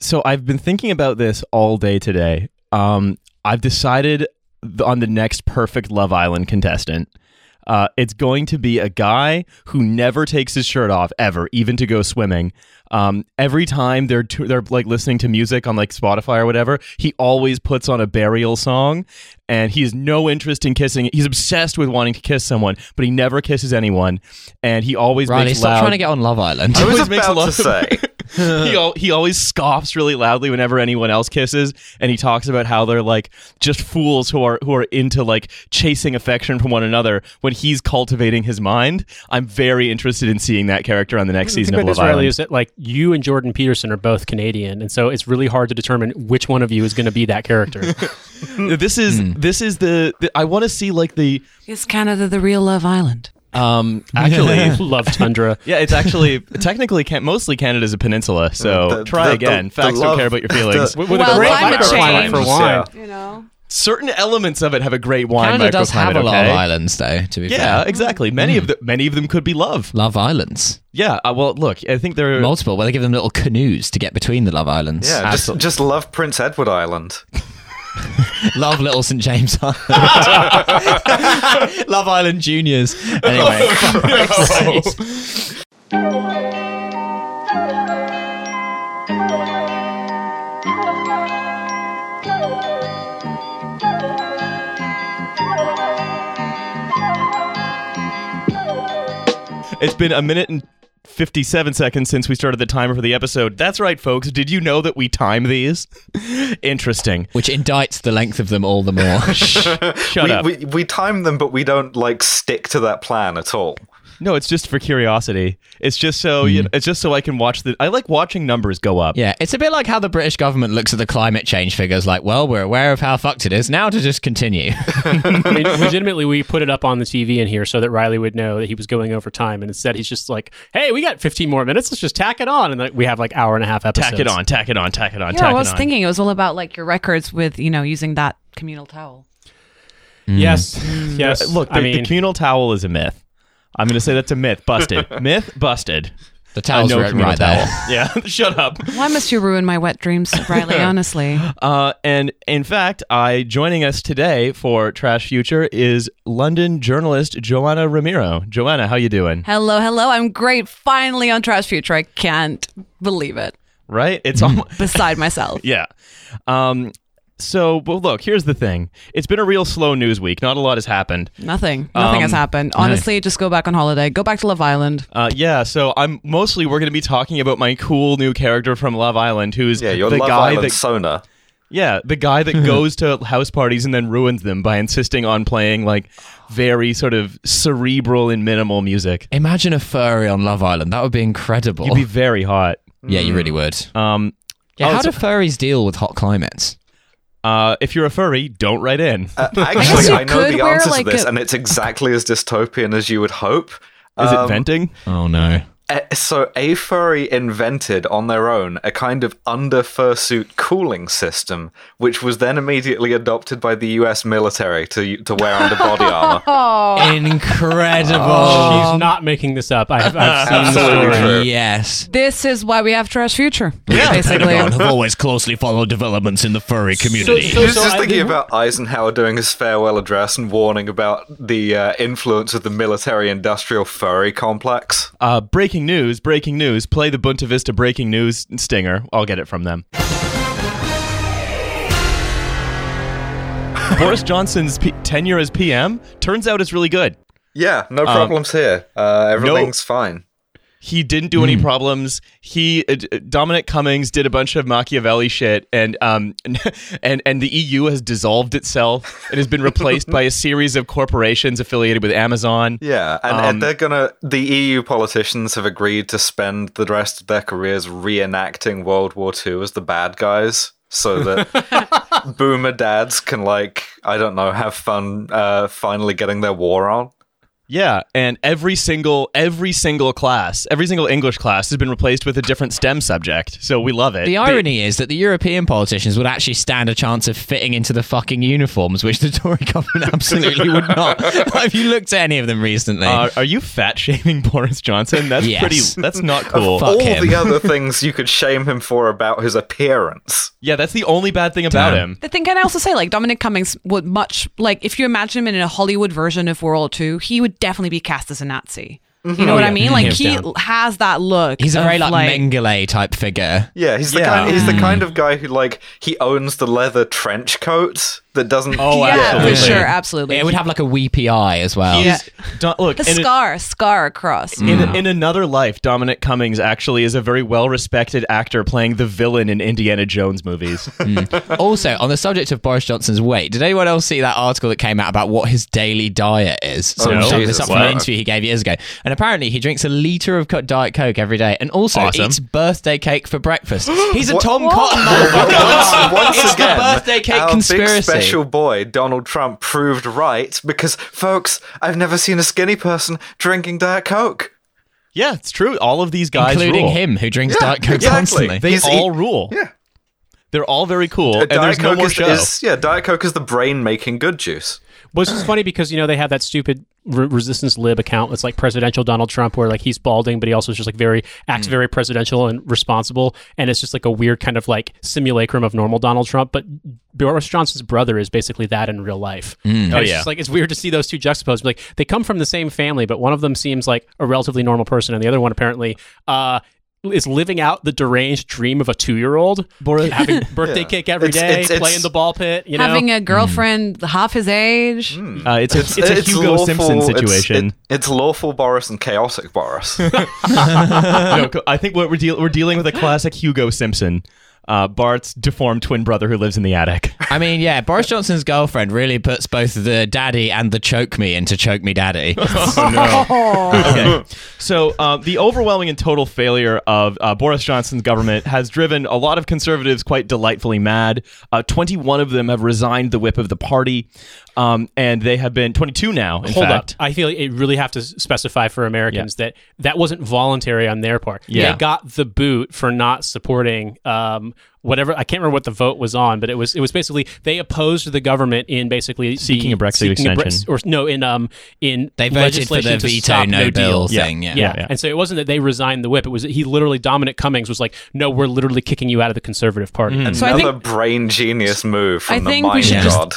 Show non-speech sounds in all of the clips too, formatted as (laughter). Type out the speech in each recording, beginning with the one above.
So I've been thinking about this all day today. Um, I've decided on the next perfect Love Island contestant. Uh, it's going to be a guy who never takes his shirt off ever, even to go swimming. Um, every time they're t- they're like listening to music on like Spotify or whatever, he always puts on a burial song, and he has no interest in kissing. He's obsessed with wanting to kiss someone, but he never kisses anyone, and he always Riley, makes stop loud. trying to get on Love Island. I (laughs) was a about lot to of- say. (laughs) (laughs) he al- he always scoffs really loudly whenever anyone else kisses, and he talks about how they're like just fools who are who are into like chasing affection from one another when he's cultivating his mind. I'm very interested in seeing that character on the next hmm, The season thing of about Love this, Riley, Island. is that like you and Jordan Peterson are both Canadian, and so it's really hard to determine which one of you is going to be that character. (laughs) this is hmm. this is the, the I want to see like the Is Canada the real Love Island? Um (laughs) actually. (laughs) Love Tundra. Yeah, it's actually technically can- mostly Canada's a peninsula, so The- try the- again. the- Facts the don't love- care about your feelings. the- With Well, a great climate microclimate change. for wine. Yeah. You know? Certain elements of it have a great wine Canada does have microclimate, a lot of okay? islands, though. To be Yeah, fair, exactly. Many of the many of them could be love. Love Islands, Yeah. Uh, well, look, I think there. are multiple. Where they give them little canoes to get between the Love Islands. Yeah, just, Absolutely. just love Prince Edward Island. (laughs) Love Little St James Island. (laughs) Love Island Juniors. Anyway, (laughs) oh, It's been a minute and 57 seconds since we started the timer for the episode. That's right, folks. Did you know that we time these? (laughs) Interesting. which indicts the length of them all the more. (laughs) Shut we, up. we we time them, but we don't like stick to that plan at all. No, it's just for curiosity. It's just so you know, it's just so I can watch the I like watching numbers go up. yeah, it's a bit like how the British government looks at the climate change figures. Like, well, we're aware of how fucked it is. Now to just continue. (laughs) I mean, legitimately, we put it up on the TV in here so that Riley would know that he was going over time, and instead he's just like, "Hey, we got 15 more minutes. Let's just tack it on," and like, we have like hour and a half episodes. Tack it on, tack it on, tack it on, tack it on. Yeah, tack I was thinking it was all about like your records with, you know, using that communal towel. Yes, yes. Uh, Look, the, I the communal towel is a myth. I'm going to say that's a myth. Busted. (laughs) myth busted. The towel's no right, right towel. (laughs) Yeah, (laughs) shut up. Why must you ruin my wet dreams, Riley? Honestly. Uh, and in fact, I joining us today for Trash Future is London journalist Joana Ramiro. Joana, how you doing? Hello, hello. I'm great. Finally on Trash Future. I can't believe it. Right? It's all Beside myself. yeah. Um, so, well, look, here's the thing. It's been a real slow news week. Not a lot has happened. Nothing. Nothing has Um, happened. Honestly, just go back on holiday. Go back to Love Island. Uh, yeah, so I'm mostly we're going to be talking about my cool new character from Love Island, who's Yeah, your the Love guy Island that Sona. Yeah, the guy that (laughs) goes to house parties and then ruins them by insisting on playing like very sort of cerebral and minimal music. Imagine a furry on Love Island. That would be incredible. You'd be very hot. yeah, you really would. Um, Yeah, oh, how do furries deal with hot climates? Uh, if you're a furry, don't write in. Uh, (laughs) actually, you I, know the wear, answer like, to this, a- and it's exactly as dystopian as you would hope. Is it Um, venting? Oh no. Uh, So, a furry invented on their own a kind of under fursuit cooling system, which was then immediately adopted by the U.S. military to to wear under body armor. (laughs) Incredible. she's not making this up. I've, I've (laughs) seen the story. true. yes. This is why we have Trash Future. Yeah, (laughs) Basically. have always closely followed developments in the furry community. So- He was so just I- thinking about Eisenhower doing his farewell address and warning about the uh, influence of the military-industrial furry complex. Uh, breaking news! Breaking news! Play the Bunta Vista breaking news stinger. I'll get it from them. (laughs) Boris Johnson's P- tenure as PM turns out is really good. Yeah, no problems here. Uh, everything's fine. He didn't do any problems. He uh, Dominic Cummings did a bunch of Machiavelli shit, and um, (laughs) and and the EU has dissolved itself and has been replaced by a series of corporations affiliated with Amazon. Yeah, and, Um, and they're gonna. The EU politicians have agreed to spend the rest of their careers reenacting World War II as the bad guys, so that (laughs) boomer dads can like I don't know have fun uh, finally getting their war on. Yeah, and every single every single class, every single English class has been replaced with a different STEM subject. So we love it. The irony is that the European politicians would actually stand a chance of fitting into the fucking uniforms, which the Tory government (laughs) absolutely would not. (laughs) Have you looked at any of them recently? Uh, are you fat shaming (laughs) Boris Johnson? That's Yes. pretty. That's not cool. Fuck All him. the other things you could shame him for about his appearance. Yeah, that's the only bad thing about Damn. him. The thing can I also say, like Dominic Cummings would much like if you imagine him in a Hollywood version of World War II, he would definitely be cast as a Nazi. You mm-hmm. know what I mean? Like Hands he down. has that look. He's a of, very like, Mengele type figure. Yeah, he's the Yeah. kind. He's the mm. kind of guy who like he owns the leather trench coat that doesn't. Oh, yeah, absolutely. for sure, absolutely. It would have like a weepy eye as well. He's do- look a in a- scar, scar across. In, mm. in another life, Dominic Cummings actually is a very well respected actor playing the villain in Indiana Jones movies. (laughs) Mm. Also, on the subject of Boris Johnson's weight, did anyone else see that article that came out about what his daily diet is? So Oh, I looked Jesus, this up from an wow. interview he gave years ago, and apparently he drinks a liter of co- Diet Coke every day, and also Awesome. eats birthday cake for breakfast. He's a Tom Cotton motherfucker. (laughs) once, once it's again, the birthday cake our conspiracy. Big special boy Donald Trump proved right because, folks, I've never seen a skinny person drinking Diet Coke. yeah, it's true. All of these guys, including rule. him, who drinks Yeah, Diet Coke exactly. constantly. They He's- all he- rule. Yeah, They're all very cool, Uh, and there's Diet no Coke more is, show. is yeah. Diet Coke is the brain making good juice. Well, it's just funny because you know they have that stupid re- resistance lib account. It's like presidential Donald Trump, where like he's balding, but he also is just like very acts very presidential and responsible, and it's just like a weird kind of like simulacrum of normal Donald Trump. But Boris Johnson's brother is basically that in real life. And Oh, it's yeah. just like it's weird to see those two juxtaposed. Like they come from the same family, but one of them seems like a relatively normal person, and the other one apparently. uh is living out the deranged dream of a two-year-old, having (laughs) birthday Yeah. cake every It's- day, it's- it's- playing the ball pit. You know, Having a girlfriend half his age. Uh, it's a, it's, a Hugo lawful- Simpson it's- situation. it- it's lawful Boris and chaotic Boris. (laughs) no, (laughs) I think what we're deal- we're dealing with a classic Hugo Simpson, uh, Bart's deformed twin brother who lives in the attic. I mean, yeah, Boris Johnson's girlfriend really puts both the daddy and the choke me into choke me daddy. (laughs) (laughs) okay. So uh, the overwhelming and total failure of uh, Boris Johnson's government has driven a lot of conservatives quite delightfully mad. Uh, 21 of them have resigned the whip of the party, um, and they have been 22 now. In Hold fact, up. I feel like it really have to specify for Americans that that wasn't voluntary on their part. Yeah. They got the boot for not supporting um, whatever. I can't remember what the vote was on, but it was it was basically they opposed the government in basically Seeking the- a Brexit seeking a Bre- extension. or no, in um in They voted for the to veto stop no deal. thing. Yeah. Yeah. Yeah. and so it wasn't that they resigned the whip. It was that he literally Dominic Cummings was like, "No, we're literally kicking you out of the Conservative Party." Mm-hmm. And So I Another think- brain genius move from I the think we mind should just- god.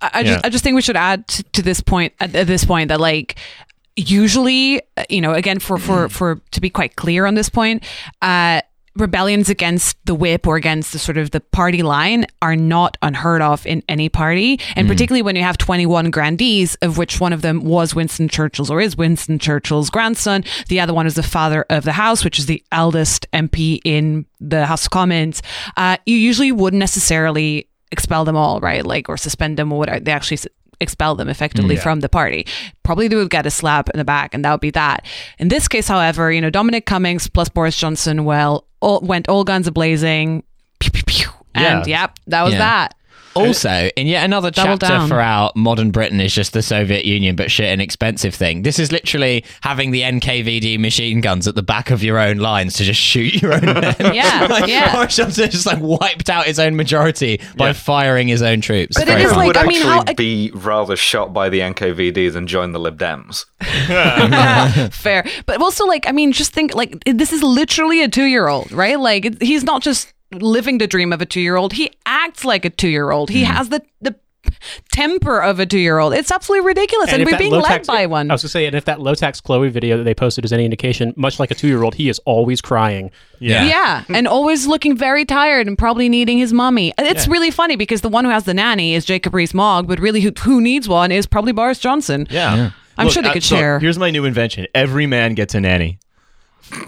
I, I Yeah. just I just think we should add to, to this point at, at this point that like usually uh, you know again for for for to be quite clear on this point uh rebellions against the whip or against the sort of the party line are not unheard of in any party. And particularly when you have 21 grandees of which one of them was Winston Churchill's or is Winston Churchill's grandson the other one is the father of the house which is the eldest MP in the House of Commons uh, you usually wouldn't necessarily expel them all, right? Like, or suspend them or whatever. They actually expel them effectively from the party. Probably they would get a slap in the back, and that would be that. In this case, however, you know, Dominic Cummings plus Boris Johnson, well, all, went all guns a blazing. Pew, pew, pew, and Yeah. yep, that was Yeah. that. Also, in yet another Double chapter down. for our modern Britain is just the Soviet Union, but shit and expensive thing. This is literally having the NKVD machine guns at the back of your own lines to just shoot your own men. (laughs) Yeah, (laughs) like, yeah. Boris Johnson just like wiped out his own majority by Yeah. firing his own troops. But it Very is fun. like- would I mean, actually how- be rather shot by the NKVD than join the Lib Dems. (laughs) Fair, but also like I mean, just think like this is literally a two-year-old, right? Like it, he's not just living the dream of a two-year-old; he acts like a two-year-old. He hmm. has the the temper of a two-year-old. It's absolutely ridiculous, and, if we're being led tax- by one. I was gonna say, and if that low tax Chloe video that they posted is any indication, much like a two year old, he is always crying. yeah. Yeah, and always looking very tired and probably needing his mommy. It's really funny because the one who has the nanny is Jacob Rees-Mogg, but really who, who needs one is probably Boris Johnson. Yeah. I'm sure they uh, could so share. Here's my new invention. Every man gets a nanny.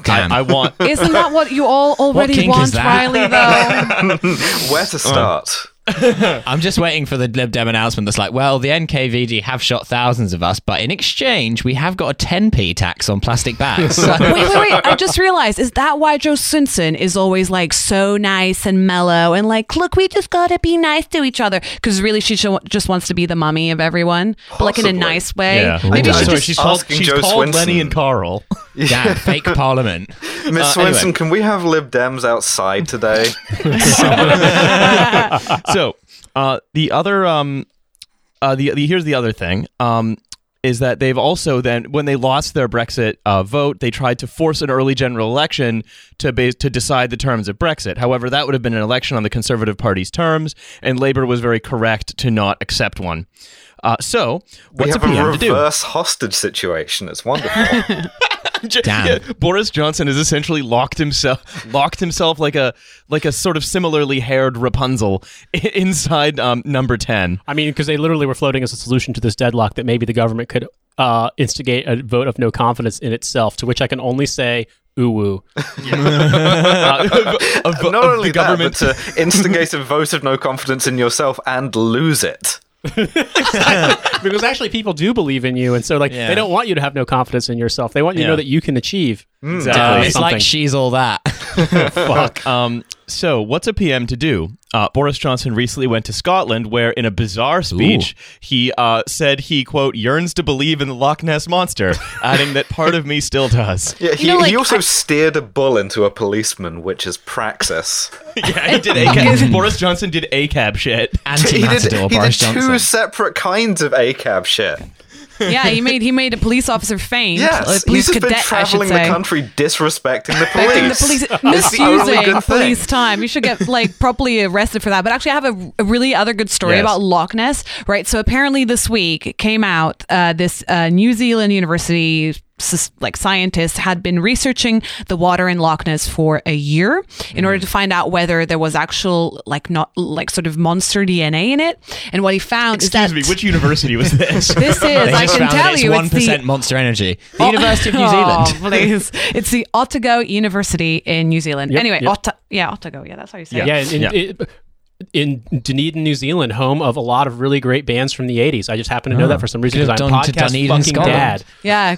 Damn. I, I want. Isn't that what you all already kink want. Riley? Though (laughs) Where to start? Uh, (laughs) I'm just waiting for the Lib Dem announcement that's like, well, the NKVD have shot thousands of us, but in exchange, we have got a 10p tax on plastic bags. (laughs) wait, wait, wait. I just realized, is that why Jo Swinson is always like so nice and mellow and like, look, we just gotta be nice to each other? Because really, she just wants to be the mummy of everyone, but like in a nice way. Yeah. Maybe she just she's called, asking she's Jo called Swinson. Lenny and Carl. (laughs) Damn, fake parliament. Miss Uh, anyway. Swinson, can we have Lib Dems outside today? so uh, the other um, uh, the, the here's the other thing um, is that they've also then when they lost their Brexit uh, vote, they tried to force an early general election to base, to decide the terms of Brexit. However, that would have been an election on the Conservative Party's terms, and Labour was very correct to not accept one. Uh, so We what's a have a PM to do? reverse hostage situation. It's wonderful. (laughs) (laughs) Damn. Yeah, Boris Johnson has essentially locked himself (laughs) locked himself like a like a sort of similarly haired Rapunzel (laughs) inside um, number ten. I mean, because they literally were floating as a solution to this deadlock that maybe the government could uh, instigate a vote of no confidence in itself. To which I can only say, ooh woo. Uh, of- of- Not only the government. that, but to instigate a vote of no confidence in yourself and lose it. (laughs) because actually, people do believe in you, and so like Yeah. they don't want you to have no confidence in yourself. They want you to know that you can achieve. Exactly. uh, it's like she's all that. (laughs) Fuck. Um, so, what's a PM to do? Uh, Boris Johnson recently went to Scotland, where in a bizarre speech, he uh, said he, quote, yearns to believe in the Loch Ness Monster, (laughs) adding that part of me still does. Yeah, he, know, like, he also I- steered a bull into a policeman, which is praxis. (laughs) yeah, he did ACAB. (laughs) Boris Johnson did ACAB shit. He did, Anti-matador he did Boris two separate kinds of ACAB shit. Yeah, he made he made a police officer faint. Yes, a he's police been cadet, should traveling the country disrespecting the Respecting the police. police, misusing police time. You should get like properly arrested for that. But actually, I have a, a really other good story Yes. about Loch Ness. Right. So apparently, this week came out uh, this uh, New Zealand university. Sus- Like scientists had been researching the water in Loch Ness for a year in order to mm. find out whether there was actual like not like sort of monster DNA in it. And what he found is Excuse that me, which university was (laughs) this? this is They I just can found tell it's you one it's the monster energy. The oh, University of New (laughs) oh, Zealand. Oh, (laughs) please. It's the Otago University in New Zealand. Yep, anyway, yep. Ota- yeah, Otago. Yeah, that's how you say Yeah. it. Yeah, in, Yeah. in, in Dunedin, New Zealand, home of a lot of really great bands from the '80s. I just happen to know that ah. for some reason because have I'm done to podcast Dunedin, fucking Scotland. dad. Yeah,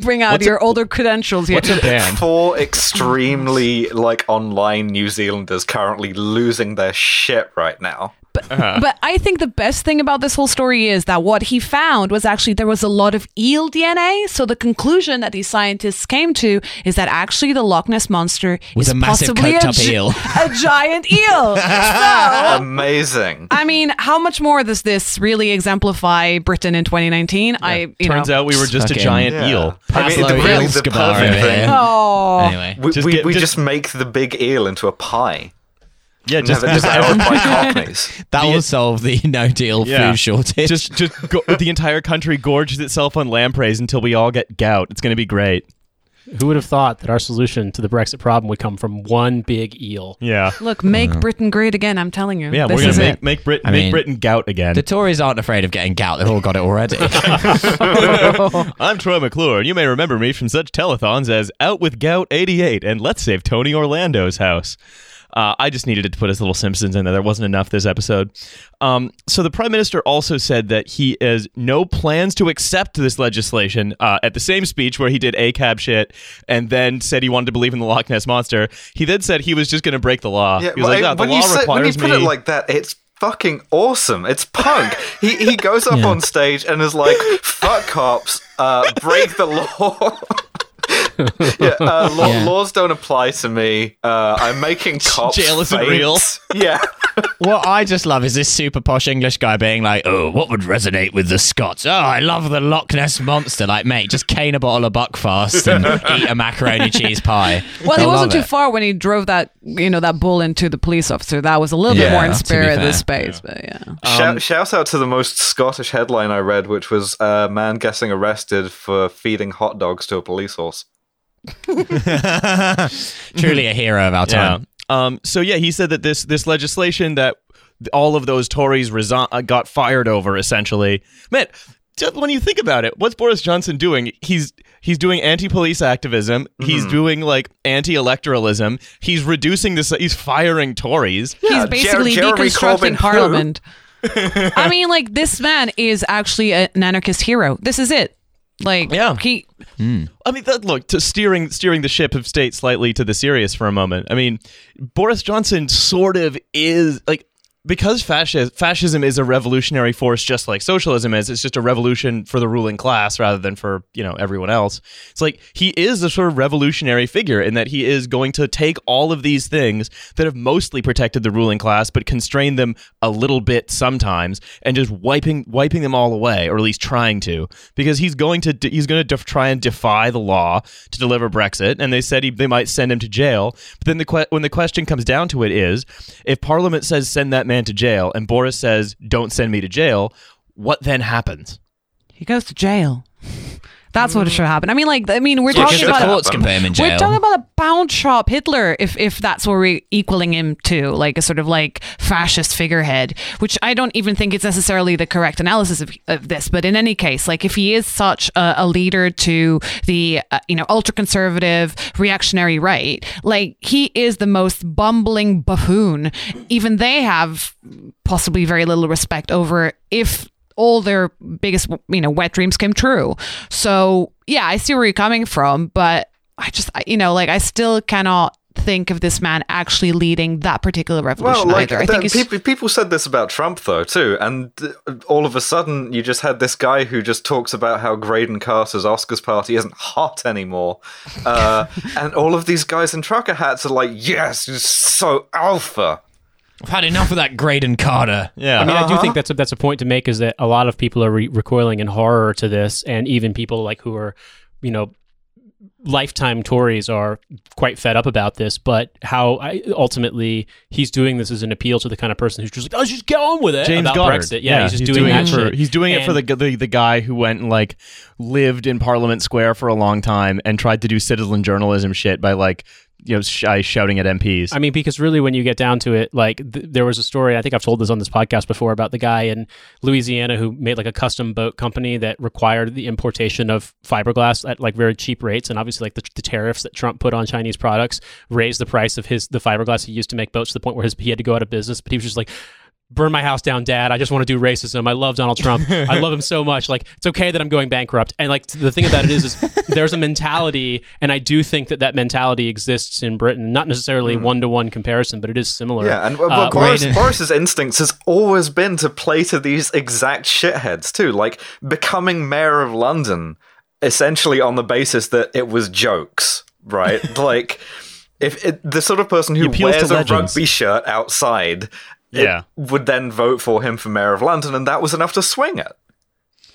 bring (laughs) out What's your older credentials here. What's a band? Four extremely like online New Zealanders currently losing their shit right now. Uh-huh. But I think the best thing about this whole story is that what he found was actually there was a lot of eel DNA. So the conclusion that these scientists came to is that actually the Loch Ness monster Was is a massive possibly a, gi- eel. (laughs) a giant eel. (laughs) so Amazing. I mean, how much more does this really exemplify Britain in 2019? I you Turns know. out we were just a giant Yeah. eel. I mean, the, really, the perfect thing. Oh, Anyway, We, Just we, get- we just- just make the big eel into a pie. Yeah, just, Never, just just out by (laughs) Cockneys. that The- will solve the (laughs) no deal Yeah. food shortage. just just go, the entire country gorges itself on lampreys until we all get gout. It's going to be great. Who would have thought that our solution to the Brexit problem would come from one big eel? Yeah. look, make uh-huh. Britain great again. I'm telling you. Yeah, this we're is gonna it. make make, Brit- I make mean- Britain gout again. the Tories aren't afraid of getting gout. They've all got it already. (laughs) I'm Troy McClure, and you may remember me from such telethons as Out with Gout 88 and Let's Save Tony Orlando's House. Uh, I just needed to put his little Simpsons in there. There wasn't enough this episode. Um, so the prime minister also said that he has no plans to accept this legislation. Uh, at the same speech where he did ACAB shit and then said he wanted to believe in the Loch Ness monster, he then said he was just going to break the law. Yeah, he was but like, "Yeah, the when, law you say, when you put me." it like that, it's fucking awesome. It's punk. (laughs) he he goes up on stage and is like, "Fuck cops, uh, break the law." (laughs) (laughs) yeah, uh, law, Yeah. laws don't apply to me. Uh, I'm making (laughs) cops. Jail isn't faint. real. Yeah, (laughs) what I just love is this super posh English guy being like, "Oh, what would resonate with the Scots? Oh, I love the Loch Ness monster. Like, mate, just cane a bottle of Buckfast and eat a macaroni cheese pie." Well, I he wasn't love too it. far when he drove that, you know, that bull into the police officer. That was a little bit more in spirit fair. this space, but yeah. shout, shout out to the most Scottish headline I read, which was a man getting arrested for feeding hot dogs to a police horse. (laughs) Truly a hero of our Yeah. time. Um, so yeah, he said that this this legislation that all of those Tories resi- uh, got fired over, essentially, man. just when you think about it, what's Boris Johnson doing? He's he's doing anti-police activism. He's Mm-hmm. doing like anti-electoralism. He's reducing this. He's firing Tories. Yeah, He's basically Jer- deconstructing Parliament. (laughs) I mean, like this man is actually an anarchist hero. This is it. Like, Yeah. he. Hmm. I mean, that, look to steering steering the ship of state slightly to the serious for a moment. I mean, Boris Johnson sort of is like because fascism fascism is a revolutionary force, just like socialism is. It's just a revolution for the ruling class rather than for you know everyone else. It's like he is a sort of revolutionary figure in that he is going to take all of these things that have mostly protected the ruling class, but constrain them a little bit sometimes, and just wiping wiping them all away, or at least trying to, because he's going to he's going to def- try and defy the law to deliver Brexit, and they said he, they might send him to jail. But then the que- when the question comes down to it is, if Parliament says send that man to jail, and Boris says don't send me to jail, what then happens? He goes to jail. That's what should happen. I mean, like, I mean, we're talking about courts can put him in jail. We're talking about a pound shop Hitler, if if that's what we're equaling him to, like a sort of like fascist figurehead, which I don't even think it's necessarily the correct analysis of, of this. But in any case, like if he is such a, a leader to the uh, you know ultra conservative reactionary right, like he is the most bumbling buffoon. Even they have possibly very little respect over if all their biggest you know wet dreams came true. So yeah i see where you're coming from but i just you know like i still cannot think of this man actually leading that particular revolution Well, like either. I think people, people said this about Trump though too, and uh, all of a sudden you just had this guy who just talks about how Graydon Carter's Oscars party isn't hot anymore, uh, (laughs) and all of these guys in trucker hats are like, "Yes, so alpha." I've had enough of that Graydon Carter. Yeah, I mean, I do Uh-huh. think that's a, that's a point to make is that a lot of people are re- recoiling in horror to this, and even people like who are, you know, lifetime Tories are quite fed up about this. But how I, ultimately he's doing this as an appeal to the kind of person who's just like, oh, just get on with it. James about Goddard. Brexit. Yeah, he's just doing, that it for shit. he's doing it for the, the the guy who went and like lived in Parliament Square for a long time and tried to do citizen journalism shit by like you know sh- shouting at MPs. I mean, because really, when you get down to it, like th- there was a story. I think I've told this on this podcast before about the guy in Louisiana who made like a custom boat company that required the importation of fiberglass at like very cheap rates, and obviously, like the, the tariffs that Trump put on Chinese products raised the price of his the fiberglass he used to make boats to the point where his, he had to go out of business. But he was just like. Burn my house down, Dad. I just want to do racism. I love Donald Trump. I love him so (laughs) much. Like it's okay that I'm going bankrupt. And like the thing about it is, is there's a mentality, and I do think that that mentality exists in Britain. Not necessarily one to one comparison, but it is similar. Yeah, and uh, Uh, Boris, Graydon- Boris's instincts has always been to play to these exact shitheads too, like becoming mayor of London, essentially on the basis that it was jokes, right? (laughs) like, if it, the sort of person who wears a legends. rugby shirt outside, Yeah. would then vote for him for mayor of London, and that was enough to swing it.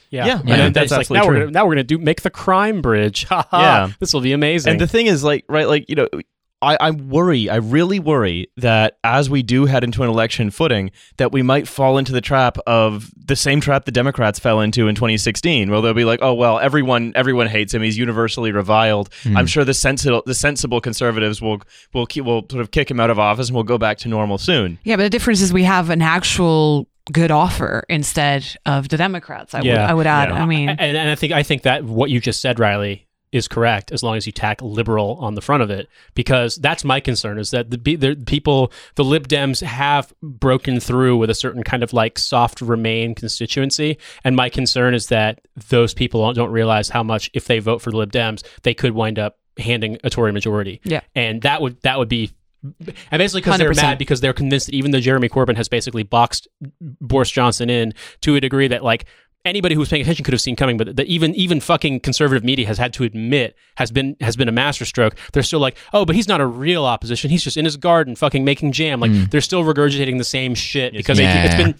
yeah, Yeah, And yeah, then that's it's like absolutely now we're true. gonna, now we're gonna do make the crime bridge. (laughs) Ha ha. Yeah. this will be amazing. And the thing is, like, right, like, you know, I, I worry, I really worry that as we do head into an election footing, that we might fall into the trap of the same trap the Democrats fell into in 2016, where they'll be like, oh well, everyone everyone hates him, he's universally reviled. Hmm. I'm sure the sensible the sensible conservatives will will keep, will sort of kick him out of office and we'll go back to normal soon. yeah but the difference is we have an actual good offer instead of the democrats i would Yeah. i would add Yeah. i mean and, and I think I think that what you just said, Riley, is correct as long as you tack liberal on the front of it, because that's my concern is that the, the people, the Lib Dems have broken through with a certain kind of like soft Remain constituency, and my concern is that those people don't- don't realize how much if they vote for the Lib Dems, they could wind up handing a Tory majority. Yeah. and that would that would be. And basically, because they're mad because they're convinced that even though Jeremy Corbyn has basically boxed Boris Johnson in to a degree that like anybody who was paying attention could have seen coming, but that even even fucking conservative media has had to admit has been has been a masterstroke. They're still like, oh, but he's not a real opposition. He's just in his garden, fucking making jam. Like mm. they're still regurgitating the same shit because Yeah. it, has been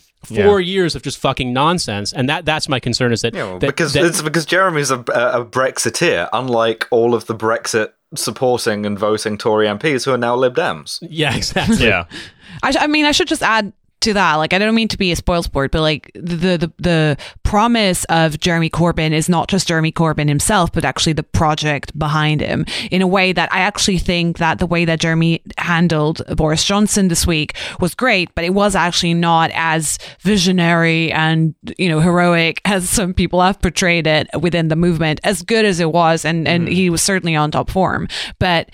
four years of just fucking nonsense. And that that's my concern is that, Yeah, well, that- because that- it's because Jeremy's a, a Brexiteer, unlike all of the Brexit supporting and voting Tory MPs who are now Lib Dems. yeah, (laughs) exactly. Yeah. (laughs) I, sh- I mean, I should just add to that, like I don't mean to be a spoilsport, but like the, the the promise of Jeremy Corbyn is not just Jeremy Corbyn himself, but actually the project behind him. In a way that I actually think that the way that Jeremy handled Boris Johnson this week was great, but it was actually not as visionary and you know heroic (laughs) as some people have portrayed it within the movement. As good as it was, and and mm. he was certainly on top form, but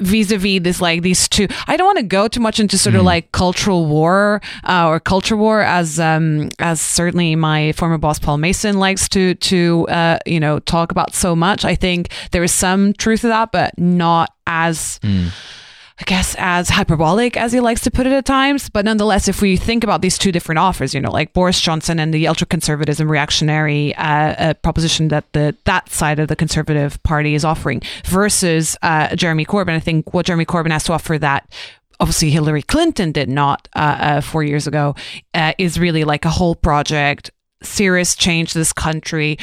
vis-a-vis this like these two i don't want to go too much into sort of like cultural war uh, or culture war as um as certainly my former boss paul mason likes to to uh you know talk about so much. I think there is some truth to that but not as I guess as hyperbolic as he likes to put it at times, but nonetheless, if we think about these two different offers, you know, like Boris Johnson and the ultra conservatism reactionary uh, uh, proposition that the that side of the Conservative Party is offering versus uh, Jeremy Corbyn, I think what Jeremy Corbyn has to offer that obviously Hillary Clinton did not uh, uh, four years ago uh, is really like a whole project, serious change this country,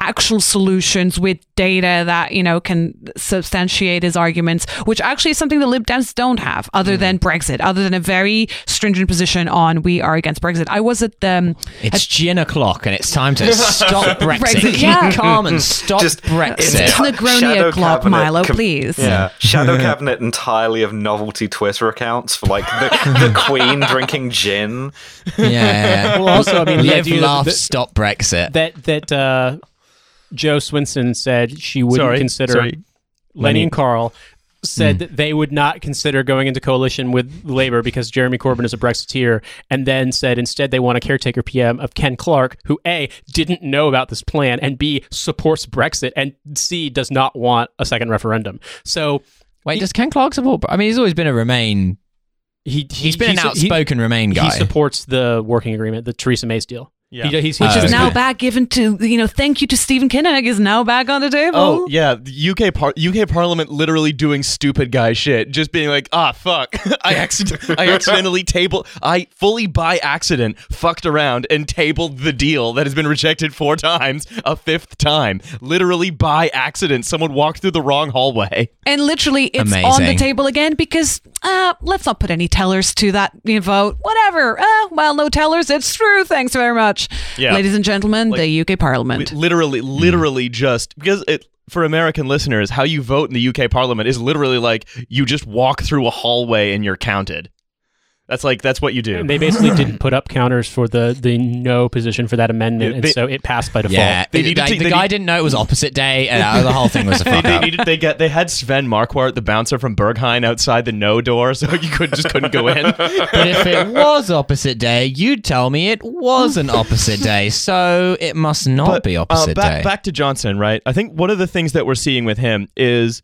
actual solutions with data that you know can substantiate his arguments which actually is something the lib dems don't have other than brexit other than a very stringent position on we are against brexit i was at the um, It's gin o'clock and it's time to (laughs) stop Brexit. Brexit, yeah. calm and stop Just- Brexit. it's Ca- Negroni shadow o'clock cabinet milo com- please Yeah, shadow (laughs) cabinet entirely of novelty Twitter accounts for like the, the Queen drinking gin. yeah, yeah, yeah. Well, also, I mean, live, laugh, that, stop Brexit. that that uh, Jo Swinson said she wouldn't Sorry, consider sorry. Lenny and Carl said hmm. that they would not consider going into coalition with Labor because Jeremy Corbyn is a Brexiteer, and then said instead they want a caretaker PM of Ken Clarke, who A didn't know about this plan, and B supports Brexit, and C does not want a second referendum. So Wait, does Ken Clarke support? I mean, he's always been a Remain. he, he He's been an he- outspoken Remain He, guy. he supports the working agreement, the Theresa May's deal. Yeah. He, he's, Which he's is is now Okay. back given to you know thank you to stephen kinnock is now back on the table Oh yeah, the UK par- UK Parliament literally doing stupid guy shit, just being like, ah, fuck, (laughs) I accident- I accidentally table, I fully by accident fucked around and tabled the deal that has been rejected four times, a fifth time, literally by accident. Someone walked through the wrong hallway. And literally, it's on the table again because uh, let's not put any tellers to that you know, vote. Whatever. Uh, well, no tellers. It's true. Thanks very much, Yeah. ladies and gentlemen. the UK Parliament. literally, literally just because it. For American listeners, how you vote in the UK Parliament is literally like you just walk through a hallway and you're counted. That's like that's what you do. And they basically didn't put up counters for the the no position for that amendment, Yeah, and they- so it passed by default. yeah, They the, needed to- the they guy need- didn't know it was opposite day, and uh, the whole thing was a they, (laughs) fuck they up. needed they get they had Sven Marquardt, the bouncer from Berghain, outside the no door, so you could just couldn't go in. (laughs) But if it was opposite day, you'd tell me it was an opposite day, so it must not be uh, opposite back, day. back to Johnson, right? I think one of the things that we're seeing with him is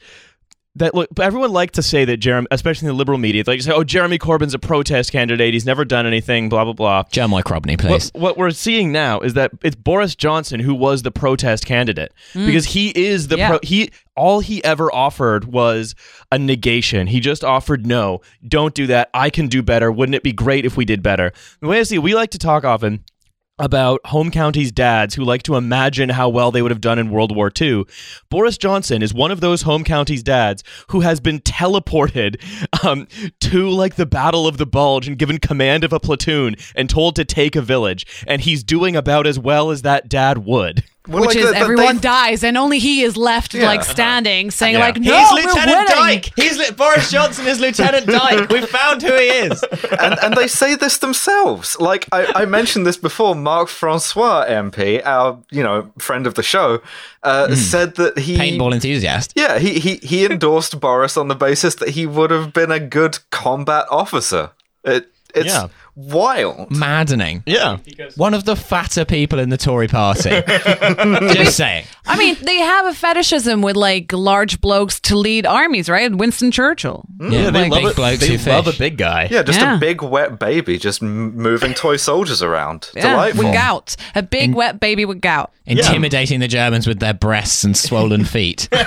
that look, everyone liked to say that Jeremy, especially in the liberal media, like say, "Oh, Jeremy Corbyn's a protest candidate. He's never done anything." Blah blah blah. Jeremy Corbyn, please. What, what we're seeing now is that it's Boris Johnson who was the protest candidate hmm. because he is the Yeah. pro- he all he ever offered was a negation. He just offered no, don't do that. I can do better. Wouldn't it be great if we did better? The way I see, it, we like to talk often about home counties dads who like to imagine how well they would have done in World War II. Boris Johnson is one of those home counties dads who has been teleported um, to like the Battle of the Bulge and given command of a platoon and told to take a village. And he's doing about as well as that dad would. (laughs) Well, Which like, is the- the- everyone dies, and only he is left Yeah. like standing, saying Yeah. like, "No, we're winning." He's li- Boris Johnson is Lieutenant (laughs) Dike. We've found who he is. and, and they say this themselves. Like I, I mentioned this before, Mark Francois MP, our you know friend of the show, uh, said that he Paintball enthusiast. Yeah, he, he he endorsed Boris on the basis that he would have been a good combat officer. It it's Yeah. Wild. Maddening. Yeah. One of the fatter people in the Tory party. (laughs) Just saying. I mean, they have a fetishism with like large blokes to lead armies, right? Winston Churchill. Mm. Yeah, they like love big it. blokes They who love a big guy. Yeah, just Yeah. a big wet baby just moving (laughs) toy soldiers around. Yeah, Delightful. with gout, a big wet baby with gout. Intimidating the Germans with their breasts and swollen feet. (laughs)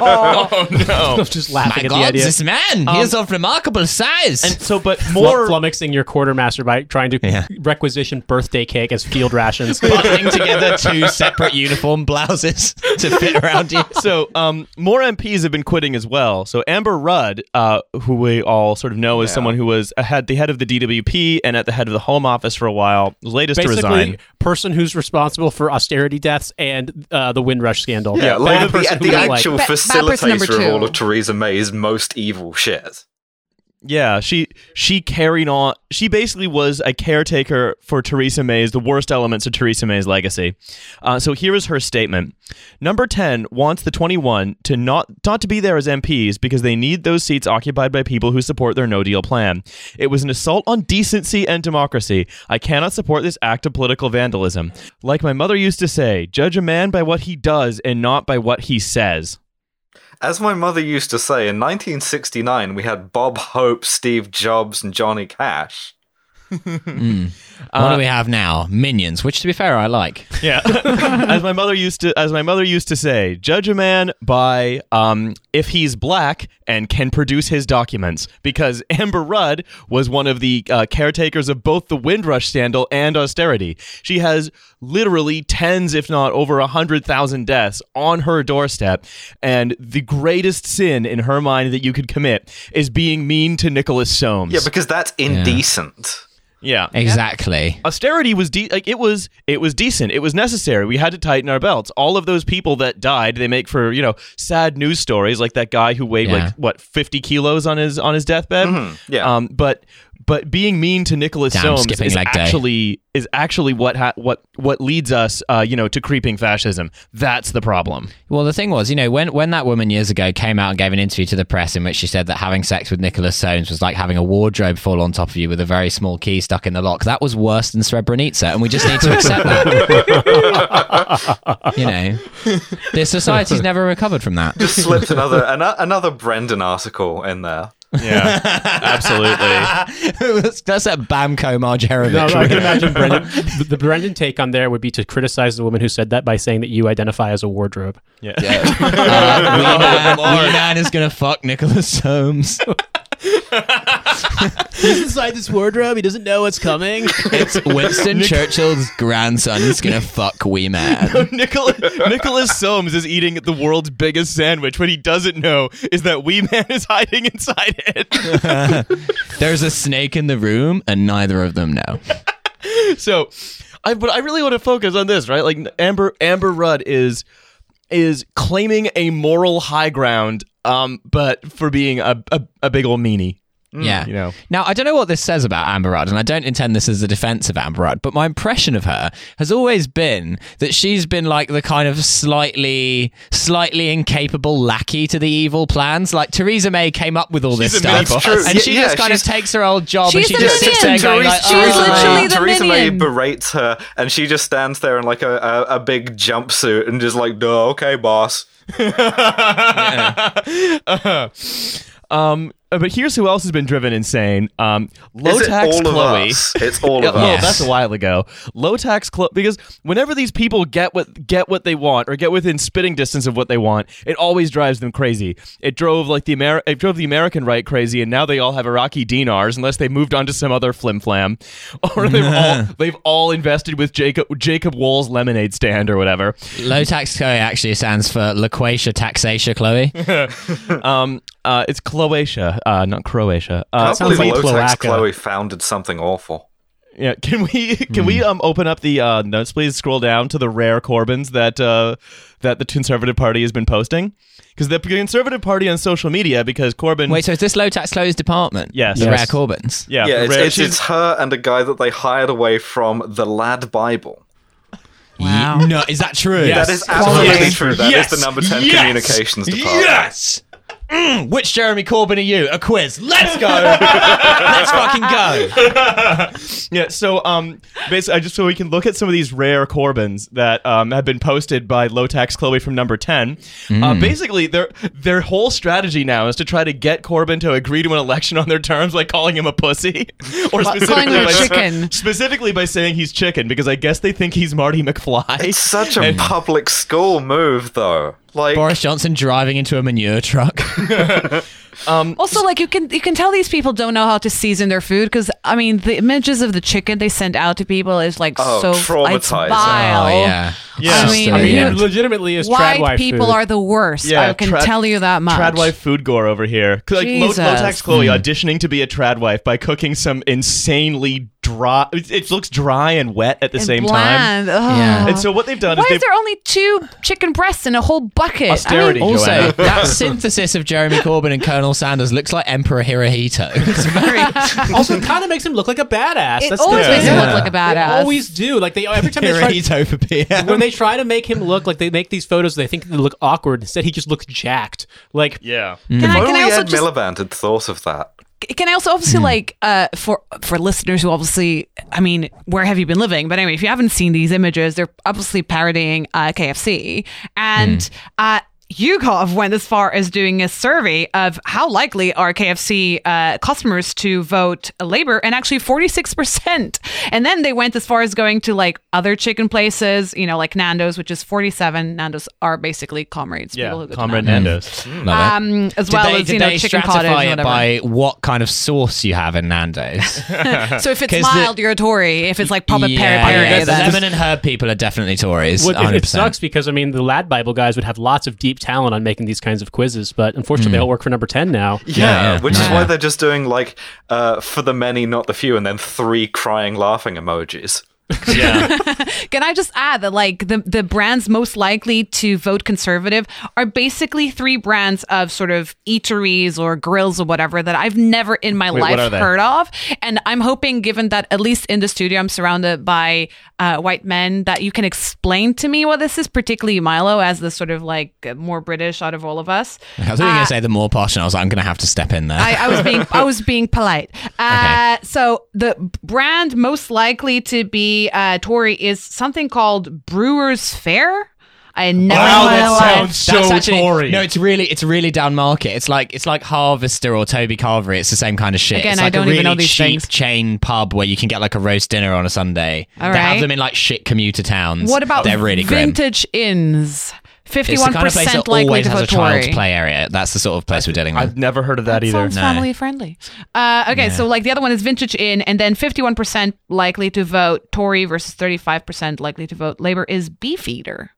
Oh no. just laughing My at God, the idea. this man, he um, is of remarkable size. And so, but More more flummoxing your quartermaster by trying to Yeah. requisition birthday cake as field rations. (laughs) putting together two separate uniform blouses to fit around you. so um, more MPs have been quitting as well. So Amber Rudd, uh, who we all sort of know as Yeah. someone who was at the head of the DWP and at the head of the Home Office for a while, was latest to resign. person who's responsible for austerity deaths and uh, the Windrush scandal. Yeah, Bad like the, person the who, like- actual Ba- bad person number facilitator of all of Theresa May's most evil shit. Yeah, she she carried on. She basically was a caretaker for Theresa May's the worst elements of Theresa May's legacy. Uh, so here is her statement: Number ten wants the twenty one to not not to be there as MPs because they need those seats occupied by people who support their No Deal plan. It was an assault on decency and democracy. I cannot support this act of political vandalism. Like my mother used to say, judge a man by what he does and not by what he says. As my mother used to say, in 1969 we had Bob Hope, Steve Jobs, and Johnny Cash. What do we have now? Minions, which to be fair, I like. Yeah. (laughs) as my mother used to as my mother used to say, judge a man by um if he's black and can produce his documents because (laughs) Amber Rudd was one of the uh, caretakers of both the Windrush scandal and austerity. She has literally tens if not over a 100,000 deaths on her doorstep and the greatest sin in her mind that you could commit is being mean to Nicholas Soames. Yeah, because that's indecent. yeah. Yeah, exactly. austerity was de- like it was it was decent. It was necessary. We had to tighten our belts. All of those people that died they make for you know sad news stories like that guy who weighed Yeah. like what 50 kilos on his on his deathbed? Yeah. um but but being mean to Nicholas Damn, Soames skipping is leg day. actually is actually what ha- what what leads us uh you know to creeping fascism that's the problem Well, the thing was, you know, when when that woman years ago came out and gave an interview to the press in which she said that having sex with Nicholas Soames was like having a wardrobe fall on top of you with a very small key stuck in the lock, that was worse than Srebrenica, and we just need to accept that. (laughs) you know, this society's never recovered from that. Just slipped another an- another Brendan article in there. Yeah absolutely (laughs) That's that Bamco Margerovich. No, I can imagine (laughs) Brendan. the, the Brendan take on there would be to criticize the woman who said that by saying that you identify as a wardrobe. yeah, (laughs) Uh, Wee Man, Wee Man is gonna fuck Nicholas Soames. He's inside this wardrobe. He doesn't know what's coming. It's Winston Churchill's grandson who's gonna fuck Wee Man. Nicholas, Nicholas Soames is eating the world's biggest sandwich. What he doesn't know is that Wee Man is hiding inside it. (laughs) There's a snake in the room, and neither of them know. so, I but I really want to focus on this, right? Like Amber Amber Rudd is is claiming a moral high ground, um, but for being a a, a big old meanie. Yeah. you know. Now, I don't know what this says about Amber Rudd, and I don't intend this as a defense of Amber Rudd, but my impression of her has always been that she's been like the kind of slightly, slightly incapable lackey to the evil plans. Like Theresa May came up with all this She's a stuff, mini and Yeah, she yeah, just kind of takes her old job and She's she the just sits there minion. going like, She's "Oh, Theresa, literally May, the Theresa May berates her, and she just stands there in like a, a, a big jumpsuit and just like, duh, okay, boss. (laughs) (laughs) Um, uh, but here's who else has been driven insane. Um, low Is it tax all Chloe. of us? It's all (laughs) of well, us. Yes. that's a while ago. Low tax Chloe, because whenever these people get what get what they want or get within spitting distance of what they want, it always drives them crazy. It drove like the Amer- it drove the American right crazy, and now they all have Iraqi dinars unless they moved on to some other flim flam, (laughs) or they've (laughs) all they've all invested with Jacob Jacob Wohl's lemonade stand or whatever. Low tax Chloe actually stands for Loquacia Taxatia Chloe. Um, uh, it's Croatia, uh, not Croatia. Uh, sounds like Low Tax cloaca. Chloe founded something awful. Yeah, can we can we um open up the uh, notes, please? Scroll down to the rare Corbyns that uh, that the Conservative Party has been posting, because the Conservative Party on social media, because Corbyn. Wait, so is this low tax Chloe's department? Yes. The Yes. Rare Corbyns. yeah, Yeah, it's, rare- it's, it's her and a guy that they hired away from the Lad Bible. Wow. No, is that true? Yes. That is absolutely Yes. true. That is Yes. the number 10 Yes. communications department. Yes. Mm, which Jeremy Corbyn are you? A quiz. Let's go. (laughs) Let's fucking go. (laughs) yeah. So um, basically, I just so we can look at some of these rare Corbyns that um have been posted by Low Tax Chloe from Number Ten. Uh, basically, their their whole strategy now is to try to get Corbyn to agree to an election on their terms, like calling him a pussy, (laughs) or specifically him a by, chicken. specifically by saying he's chicken because I guess they think he's Marty McFly. It's such a public school move, though. Like, Boris Johnson driving into a manure truck. (laughs) Um, Also, like you can you can tell these people don't know how to season their food because I mean the images of the chicken they send out to people is like Oh, so it's traumatizing. vile. Oh yeah. Yeah. I mean, I mean, you- it legitimately is white tradwife people food. are the worst. Yeah, I can trad- tell you that much. Tradwife food gore over here. Like Lo- Jesus. Lotax Chloe auditioning to be a tradwife by cooking some insanely dry. It, it looks dry and wet at the And same time. bland. Ugh. Yeah. And so what they've done Why is is they've there only two chicken breasts in a whole bucket? Austerity. I mean, Also, that synthesis of Jeremy Corbyn and Colonel Sanders looks like Emperor Hirohito. (laughs) It's very. also, it kind of makes him look like a badass. it That's always the makes thing. him look like a They badass. always do. Like they every time they try, Hirohito for PM. (laughs) when they try to make him look like they make these photos, they think they look awkward. Instead, he just looks jacked. Like yeah. Can If I, can only I also Ed just Miliband had thought of that. Can I also obviously like uh for for listeners who obviously I mean where have you been living? But anyway if you haven't seen these images they're obviously parodying uh, KFC and uh YouGov went as far as doing a survey of how likely are KFC uh, customers to vote Labor, and actually 46%. And then they went as far as going to like other chicken places, you know, like Nando's, which is 47. Nando's are basically comrades. people who Yeah. go to Comrade Nando's. Nando's. Love. Um, as Did well they, as, you know, they chicken stratify cottage and it whatever. by what kind of sauce you have in Nando's? (laughs) So if it's 'Cause the- mild, you're a Tory. If it's like Papa yeah, Peri Peri, yeah, the then- lemon and herb people are definitely Tories. What, it, 100%. it sucks because I mean the Lad Bible guys would have lots of deep talent on making these kinds of quizzes, but unfortunately they all work for number ten now. Yeah, yeah, which is why they're just doing like uh, for the many, not the few, and then three crying, laughing emojis. Yeah. (laughs) Can I just add that like the the brands most likely to vote conservative are basically three brands of sort of eateries or grills or whatever that I've never in my Wait, life heard of. And I'm hoping, given that at least in the studio I'm surrounded by uh, white men, that you can explain to me what this is, particularly Milo as the sort of like more British out of all of us. I you were going to say the more posh, and I was like, I'm going to have to step in there. I, I was being I was (laughs) being polite. Uh, So the brand most likely to be uh, Tory is something called Brewers Fayre. I never Wow, that life- sounds so That's actually- Tory. No, it's really it's really down market. It's like it's like Harvester or Toby Carvery. It's the same kind of shit. Again, it's I don't a even know these cheap things. chain pub where you can get like a roast dinner on a Sunday. All they right. have them in like shit commuter towns. What about they're really grim. vintage inns? It's Fifty-one the kind of place percent likely always to has a vote child's Tory. play area. That's the sort of place we're dealing with. I've never heard of that either. Sounds No. family friendly. Uh, okay, so like the other one is Vintage Inn, and then 51% likely to vote Tory versus 35% likely to vote Labour is Beefeater.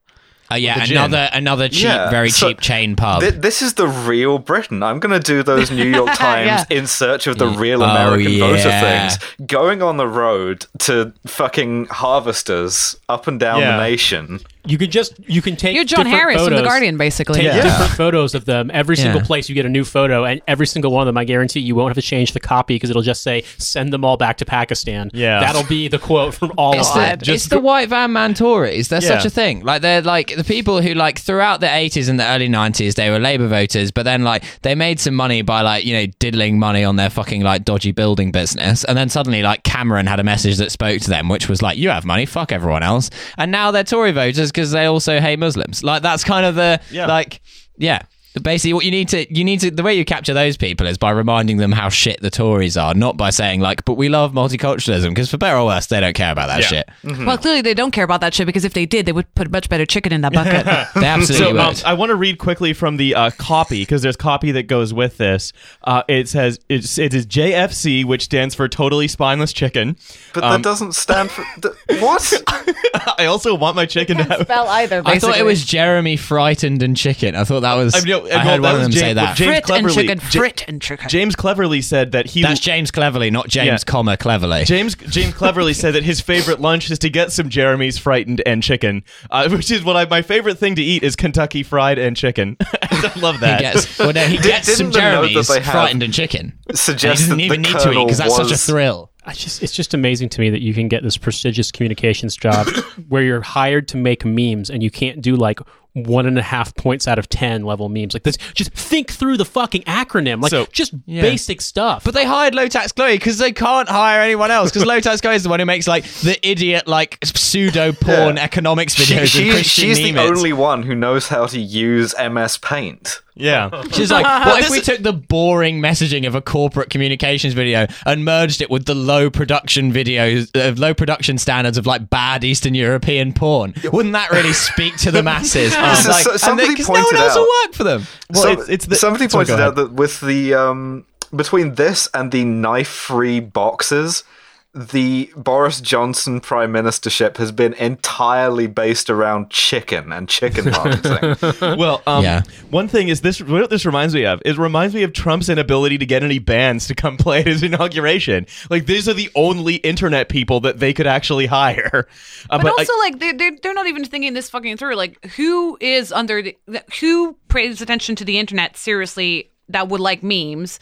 Uh, yeah, the gin. another another cheap, Yeah, very so cheap chain pub. Th- this is the real Britain. I'm going to do those New York (laughs) Times Yeah. in search of the real Oh, American voter things. Going on the road to fucking harvesters up and down Yeah. the nation. You could just you can take You're John different Harris from The Guardian, basically. Take Yeah. different photos of them. Every single Yeah. place you get a new photo, and every single one of them, I guarantee you won't have to change the copy because it'll just say "send them all back to Pakistan." Yeah. that'll be the quote from all It's of the, them. it's the white van man Tories. They're such a thing. Like they're like the people who like throughout the 80s and the early 90s they were Labour voters, but then like they made some money by like you know diddling money on their fucking like dodgy building business, and then suddenly like Cameron had a message that spoke to them, which was like you have money, fuck everyone else, and now they're Tory voters because they also hate Muslims. Like that's kind of the Yeah. like yeah. Basically, what you need to you need to the way you capture those people is by reminding them how shit the Tories are, not by saying like, "But we love multiculturalism," because for better or worse, they don't care about that Yeah. shit. Well, clearly they don't care about that shit because if they did, they would put much better chicken in that (laughs) bucket. They absolutely So um. I want to read quickly from the uh, copy because there's copy that goes with this. Uh, it says it's, it is JFC, which stands for Totally Spineless Chicken. But Um, that doesn't stand for. Th- what? (laughs) I also want my chicken to have. spell either. I thought it was Jeremy frightened and chicken. I thought that was. I I, mean, no, heard no, one of them James- say that. James frit and Cleverly- chicken, Ja- frit and chicken. James Cleverly said that he. That's James Cleverly, not James, Yeah. comma Cleverly. James James Cleverly said that his favorite lunch is to get some Jeremy's frightened and chicken, uh, (laughs) which is what I my favorite thing to eat is Kentucky Fried and chicken. (laughs) I love he that. gets, well, no, he gets didn't some the note that Jeremy's frightened and chicken. Suggests And he doesn't even need to eat because that's such a thrill. I just it's just amazing to me that you can get this prestigious communications job (laughs) where you're hired to make memes and you can't do like one and a half points out of ten level memes like this. Just think through the fucking acronym, like So- just Yeah. basic stuff. But they hired Low Tax Chloe because they can't hire anyone else. Because Low (laughs) Tax Chloe is the one who makes like the idiot like pseudo porn Yeah. economics videos. with she, Christian she's the Nimitz. only one who knows how to use MS Paint. Yeah. (laughs) She's like, what if we took the boring messaging of a corporate communications video and merged it with the low production videos, uh, low production standards of like bad Eastern European porn? Wouldn't that really speak to the (laughs) masses? This is Like, so- somebody they- 'cause no one else will work for them. Well, Some- it's, it's the, somebody Sorry, go pointed out that with the um, between this and the knife-free boxes, the Boris Johnson prime ministership has been entirely based around chicken and chicken (laughs) marketing. Well, um, Yeah. one thing is this. What this reminds me of? It reminds me of Trump's inability to get any bands to come (laughs) play at his inauguration. Like these are the only internet people that they could actually hire. (laughs) Uh, But, I- also, like they're, they're they're not even thinking this fucking through. Like, who is under the who pays attention to the internet seriously that would like memes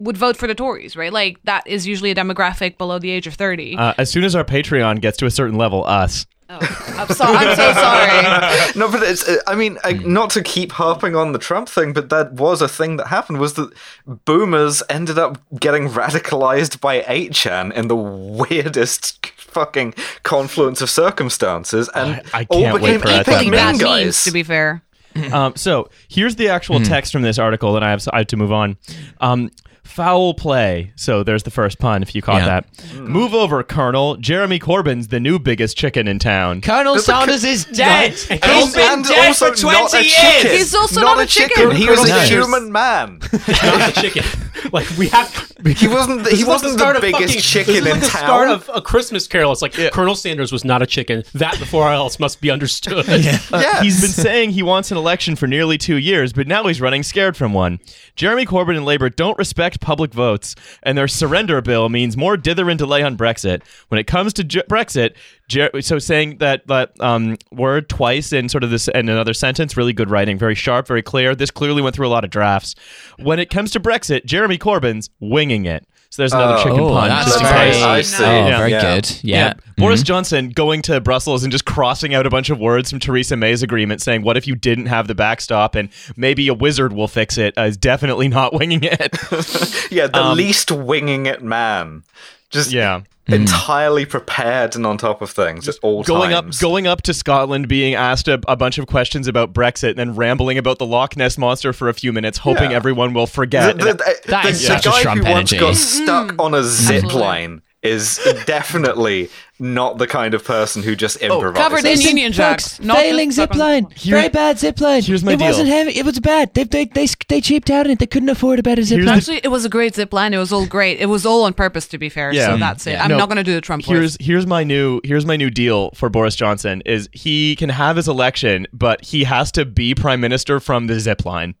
would vote for the Tories, right? Like that is usually a demographic below the age of thirty. uh, as soon as our Patreon gets to a certain level, us. oh, I'm sorry. I'm so sorry. (laughs) no, but it's. uh, I mean, I, not to keep harping on the Trump thing, but that was a thing that happened. Was that boomers ended up getting radicalized by 8chan in the weirdest fucking confluence of circumstances, and I- I all can't wait became for that epic to Pretty happen. bad meme guys. to be fair. Um, so here's the actual text from this article, and I have, I have to move on. Um, foul play. So there's the first pun, if you caught Yeah. that. Move over, Colonel. Jeremy Corbyn's the new biggest chicken in town. Colonel Sanders is dead. He's And been and dead also for 20 years. He's also not, not a chicken. He was a human man. not a chicken. (laughs) (laughs) Like we have. He wasn't. This He wasn't the, start of biggest fucking- chicken this is like in the town. start of a Christmas Carol. It's like Colonel Sanders was not a chicken. That before all else must be understood. (laughs) Uh, Yes. He's been saying he wants an election for nearly two years, but now he's running scared from one. Jeremy Corbyn and Labour don't respect public votes, and their surrender bill means more dither and delay on Brexit. When it comes to J- Brexit, Jer- so saying that that um, word twice in sort of this in another sentence, really good writing, very sharp, very clear. This clearly went through a lot of drafts. When it comes to Brexit, Jeremy Corbyn's winging it. So there's another Oh. chicken Oh, pun. that's just in very, case. I see. Oh, Yeah. very Yeah. good. Yeah. yeah Boris Johnson going to Brussels and just crossing out a bunch of words from Theresa May's agreement, saying, "What if you didn't have the backstop and maybe a wizard will fix it?" Uh, is definitely not (laughs) winging it. (laughs) yeah, the least winging it man. Just um, yeah, entirely prepared and on top of things at all going times. up, going up to Scotland, being asked a, a bunch of questions about Brexit, and then rambling about the Loch Ness monster for a few minutes, hoping Yeah. everyone will forget. the, the, That the- is the such a guy Trump who once energy. got stuck on a mm-hmm. zip Absolutely. line is definitely not the kind of person who just oh, improvises. Covered in Union Jacks. failing just zip fucking- line. Here- Very bad zip line. Here's my it deal. wasn't heavy. It was bad. They they they they cheaped out on it. They couldn't afford a better zip Here's line. the- Actually, it was a great zipline. It was all great. It was all on purpose, to be fair. Yeah. So that's it. I'm No, not going to do the Trump here's voice. here's my new here's my new deal for Boris Johnson is he can have his election, but he has to be prime minister from the zip line.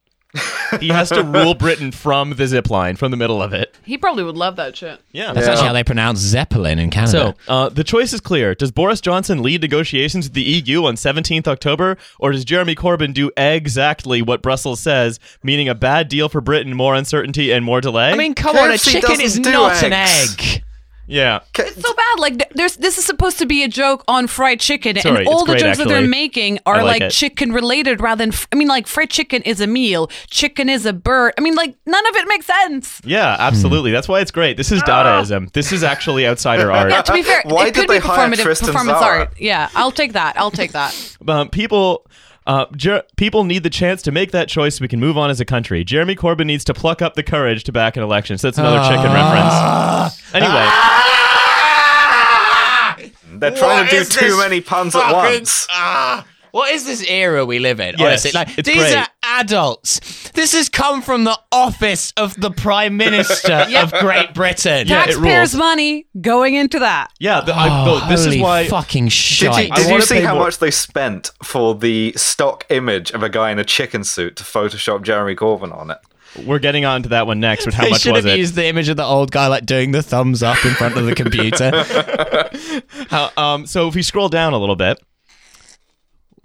He has to rule Britain from the zip line, from the middle of it. He probably would love that shit. Yeah, That's actually how they pronounce Zeppelin in Canada. So uh, the choice is clear. Does Boris Johnson lead negotiations with the EU on 17th October, or does Jeremy Corbyn do exactly what Brussels says, meaning a bad deal for Britain, more uncertainty, and more delay? I mean, come on, a KFC chicken is doesn't do not an eggs. egg. Yeah. It's so bad. Like there's this is supposed to be a joke on fried chicken, Sorry, and all the great, jokes that they're actually. making I are like like, chicken related rather than. I mean, like fried chicken is a meal, chicken is a bird. I mean, like none of it makes sense. Yeah, absolutely. That's why it's great. This is Dadaism. This is actually outsider (laughs) art. Yeah, to be fair, Why it did could they be hire performative Tristan performance Tzara? art. Yeah, I'll take that. I'll take that. (laughs) um, people uh, Jer- people need the chance to make that choice so we can move on as a country. Jeremy Corbyn needs to pluck up the courage to back an election. So that's another chicken reference. Anyway, They're trying to do too many puns at once. Ah, what is this era we live in? Yes, honestly, like it's these great. are adults. This has come from the office of the Prime Minister (laughs) of Great Britain. Yeah, it Taxpayers' money going into that. yeah, the, I, Oh, no, this is holy why. fucking Did you, did you see how more- much they spent for the stock image of a guy in a chicken suit to Photoshop Jeremy Corbyn on it? We're getting on to that one next. But how they much should was have it? used the image of the old guy like doing the thumbs up in front of the computer. (laughs) (laughs) How, um, so if we scroll down a little bit,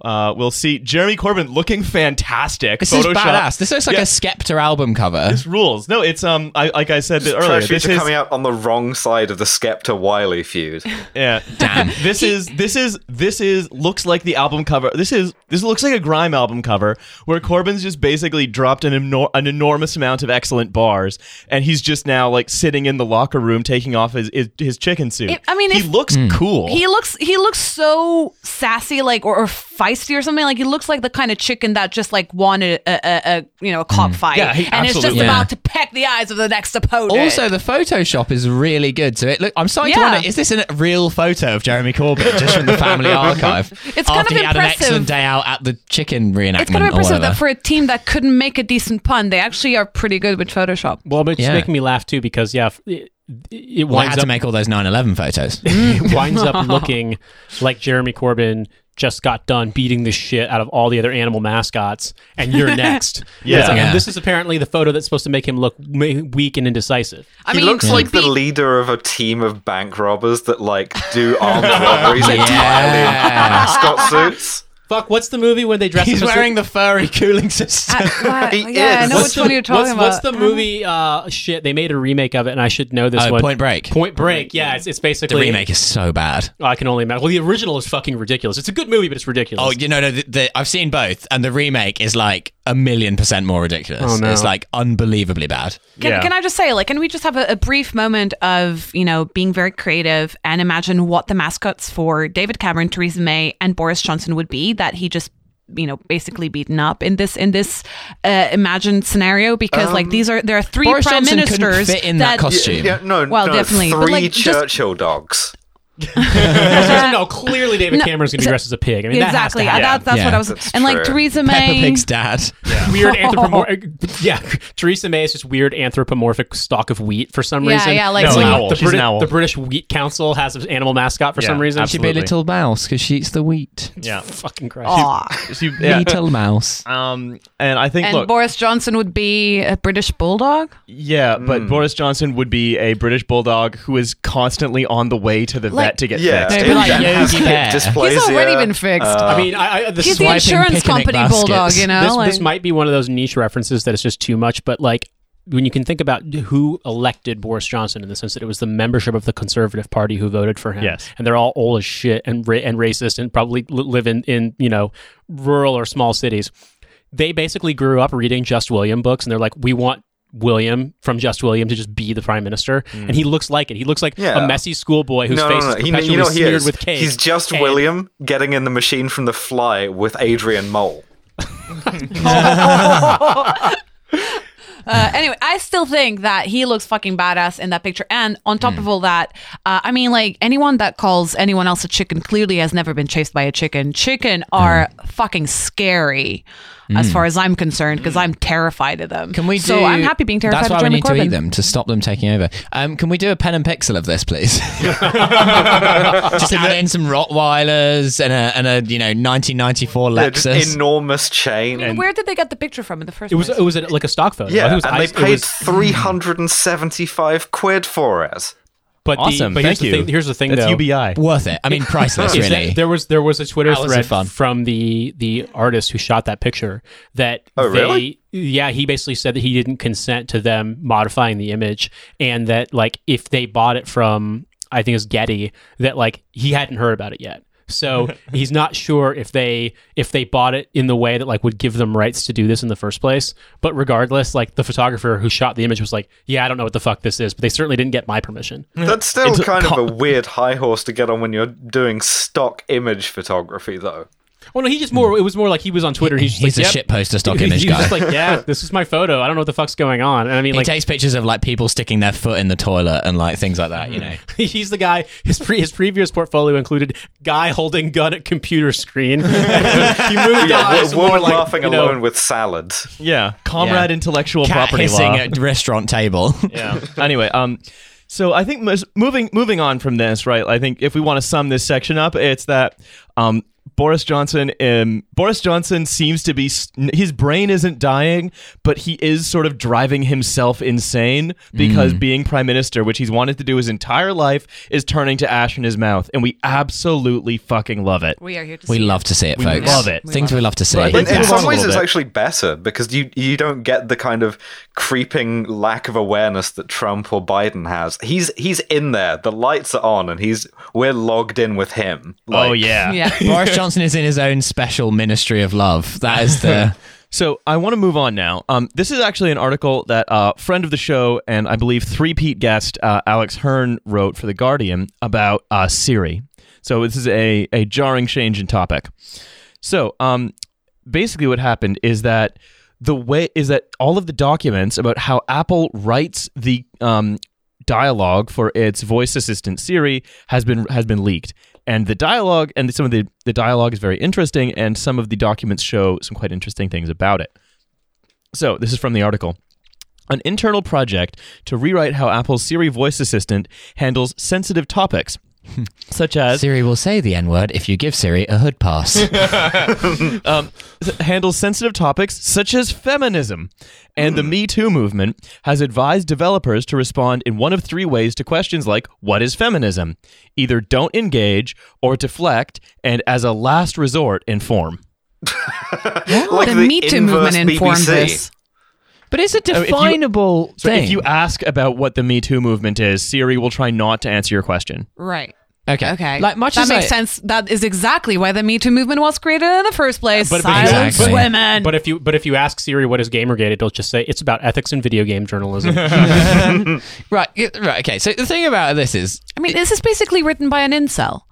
uh, we'll see Jeremy Corbyn looking fantastic. this is badass. This looks like Yeah. a Skepta album cover. This rules. No, it's um, I like I said earlier. This is coming out on the wrong side of the Skepta Wiley feud. (laughs) yeah. Damn. (laughs) This is this is this is looks like the album cover. This is this looks like a grime album cover where Corbyn's just basically dropped an enor- an enormous amount of excellent bars, and he's just now like sitting in the locker room taking off his his, his chicken suit. It- I mean, he if- looks cool. He looks he looks so sassy, like or, or feisty or something. Like he looks like the kind of chicken that just like wanted a, a, a you know a cockfight, mm. Yeah, he and it's just absolutely- about to peck the eyes of the next opponent. Also, the Photoshop is really good. So it look, I'm starting to wonder: is this a real photo of Jeremy Corbyn just from the family (laughs) archive? It's kind of he had an impressive. excellent day out at the chicken reenactment it's kind of impressive that for a team that couldn't make a decent pun, they actually are pretty good with Photoshop. Well, but it's Yeah. making me laugh too because yeah, f- it, it well, I winds had up to make all those 9/11 photos. (laughs) it winds up looking like Jeremy Corbyn just got done beating the shit out of all the other animal mascots, and you're (laughs) next. Yeah. Like- Yeah. And this is apparently the photo that's supposed to make him look weak and indecisive. I he mean, looks he'd like the leader of a team of bank robbers that like do (laughs) armed robberies entirely in mascot suits. Fuck, what's the movie when they dress He's up as- wearing the furry cooling system. Uh, wow, (laughs) He yeah, I is. know What's which the- one you're talking what's, about. What's the movie? Uh, shit, they made a remake of it, and I should know this Oh, one. Point Break. Point Break. Yeah, it's, it's basically the basically remake is so bad. Oh, I can only imagine. Well, the original is fucking ridiculous. It's a good movie, but it's ridiculous. Oh, you know, no, the, the, I've seen both, and the remake is like a million percent more ridiculous. Oh, no. It's like unbelievably bad. Can, Yeah. can I just say, like, can we just have a, a brief moment of, you know, being very creative and imagine what the mascots for David Cameron, Theresa May, and Boris Johnson would be that he just you know basically beaten up in this in this uh, imagined scenario because like these are there are three Boris prime Johnson ministers fit in that costume. Yeah, no, Well, no, definitely, three but, like, just- Churchill dogs. (laughs) no, clearly David No, Cameron's going to be dressed as a pig. I mean, exactly That has to that's, that's Yeah. what I was That's and like true. Theresa Peppa May Pig's dad. happen. weird (laughs) anthropomorphic. Yeah, Theresa May is just weird anthropomorphic stalk of wheat for some Yeah, reason. yeah, like- No, It's an like- owl. the, She's an owl. the British Wheat Council has an animal mascot for Yeah, some reason. She'd be a little mouse because she eats the wheat. yeah. Fucking Christ. Aw. She- (laughs) yeah. Little mouse. Um, and I think and look, Boris Johnson would be a British bulldog yeah, but Boris Johnson would be a British bulldog who is constantly on the way to the Like- vet to get Yeah, fixed. They'd like Yogi Bear. dysplasia. He's already been fixed. Uh, I mean, I, I, this he's the insurance company baskets. bulldog you know this, like, this might be one of those niche references that is just too much, but like when you can think about who elected Boris Johnson in the sense that it was the membership of the Conservative Party who voted for him, Yes. and they're all old as shit and ra- and racist and probably live in in you know rural or small cities. They basically grew up reading Just William books, and they're like, we want. William from Just William to just be the prime minister, and he looks like it. He looks like Yeah. a messy schoolboy whose no, face no, no. is He, you know he smeared is? with cake. He's just And- William getting in the machine from The Fly with Adrian Mole. (laughs) (laughs) Uh, anyway, I still think that he looks fucking badass in that picture. And on top of all that, uh, I mean, like anyone that calls anyone else a chicken clearly has never been chased by a chicken. Chicken are fucking scary, as far as I'm concerned, because I'm terrified of them. Can we do? So I'm happy being terrified That's of why we Jeremy need Corbyn. to eat them to stop them taking over. Um, can we do a pen and pixel of this, please? (laughs) Just add in some Rottweilers and a and a you know 1994 They're Lexus. enormous chain. And Where did they get the picture from in the first It was place? it was a, like a stock photo. Yeah, think it was and they ice- it paid was- 375 quid for it. But the, Awesome. but here's Thank the you. thing. Here's the thing, That's though. UBI. Worth it. I mean, (laughs) priceless, is that really. there was there was a Twitter Hours of thread fun. from the the artist who shot that picture that Oh, they, really? yeah he basically said that he didn't consent to them modifying the image and that like if they bought it from I think it's Getty that like he hadn't heard about it yet. So (laughs) he's not sure if they if they bought it in the way that like would give them rights to do this in the first place. But regardless, like the photographer who shot the image was like, "Yeah, I don't know what the fuck this is," but they certainly didn't get my permission. That's still It's kind co- of a (laughs) weird high horse to get on when you're doing stock image photography, though. Well, no, he just more. It was more like he was on Twitter. He's, just He's like, a "Yep." shit poster stock image (laughs) he was guy. just like, yeah, (laughs) this is my photo. I don't know what the fuck's going on. And I mean, he like, takes pictures of like people sticking their foot in the toilet and like things like that. You know. (laughs) he's the guy. His pre, his previous portfolio included guy holding gun at computer screen. he moved Yeah, on wo- to more woman like, laughing you know, alone with salad. Yeah, comrade Yeah. intellectual Cat property hissing law. at restaurant table. yeah. Anyway, um, so I think moving moving on from this, right? I think if we want to sum this section up, it's that um, Boris Johnson, um, Boris Johnson seems to be his brain isn't dying, but he is sort of driving himself insane because being prime minister, which he's wanted to do his entire life, is turning to ash in his mouth, and we absolutely fucking love it. we are here to we see love to see it, We folks. love it. Things we love to see. Right, In, in some ways, it's bit. actually better because you you don't get the kind of creeping lack of awareness that Trump or Biden has. He's he's in there. The lights are on, and he's we're logged in with him. oh yeah. yeah Boris Johnson (laughs) is in his own special ministry of love. That is the. (laughs) So I want to move on now. Um, this is actually an article that a uh, friend of the show and I believe three-peat guest uh, Alex Hern wrote for the Guardian about uh, Siri. So this is a a jarring change in topic. So, um, basically, what happened is that the way is that all of the documents about how Apple writes the um, dialogue for its voice assistant Siri has been has been leaked, and the dialogue and some of the the dialogue is very interesting, and some of the documents show some quite interesting things about it. So, this is from the article. An internal project to rewrite how Apple's Siri voice assistant handles sensitive topics, (laughs) such as Siri will say the N word if you give Siri a hood pass. (laughs) um, handles sensitive topics such as feminism. And the Me Too movement has advised developers to respond in one of three ways to questions like what is feminism? Either don't engage or deflect, and as a last resort, inform. (laughs) like the, Me Too movement informed BBC. this. But it's a uh, if you- definable So thing. if you ask about what the Me Too movement is, Siri will try not to answer your question. Right. okay, Okay. like much that as makes I- sense. That is exactly why the Me Too movement was created in the first place. But- but Silence exactly. women. But if you but if you ask Siri what is Gamergate, it'll just say it's about ethics and video game journalism. (laughs) (laughs) Right, right. Okay, so the thing about this is, I mean, this is basically written by an incel.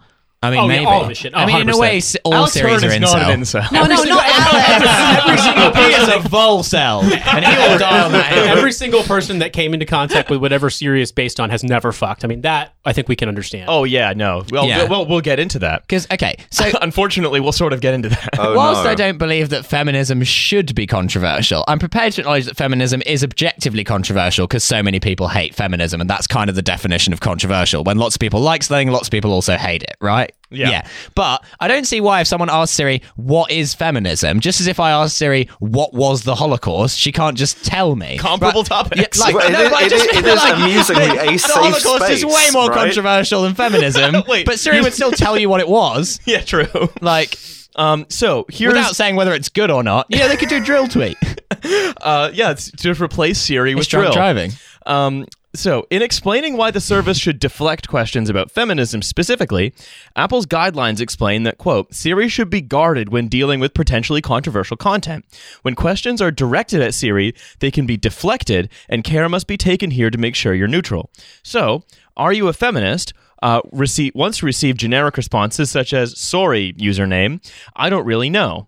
I mean, Oh, yeah, maybe. all of this shit. Oh, I mean, in a oh, way, all Alex series Hern are is not incel. an incel. No, no, not Alex. Every single he is a vol cell, (laughs) and he will die on that. (laughs) Every single person that came into contact with whatever Siri is based on has never fucked. I mean, that I think we can understand. Oh yeah, no. Well, Yeah. well, we'll get into that. Because okay, so (laughs) Unfortunately, we'll sort of get into that. Oh, Whilst no. I don't believe that feminism should be controversial, I'm prepared to acknowledge that feminism is objectively controversial because so many people hate feminism, and that's kind of the definition of controversial. When lots of people like something, lots of people also hate it, right? Yeah. But I don't see why if someone asks Siri, what is feminism? Just as if I asked Siri, what was the Holocaust, she can't just tell me. Comparable Right? topics. Yeah, like, Well, it no, is- I it just is- it is like amusingly a the safe Holocaust is way more right? controversial than feminism. (laughs) Wait, but Siri would still tell you what it was. (laughs) yeah, true. Like, Um, so here's without saying whether it's good or not. Yeah, they could do dril tweet. (laughs) uh, yeah, it's to replace Siri with It's drunk dril. driving. Um, so, in explaining why the service should deflect questions about feminism specifically, Apple's guidelines explain that, quote, Siri should be guarded when dealing with potentially controversial content. When questions are directed at Siri, they can be deflected, and care must be taken here to make sure you're neutral. So, are you a feminist? Uh, receive, once received generic responses such as, sorry, username, I don't really know.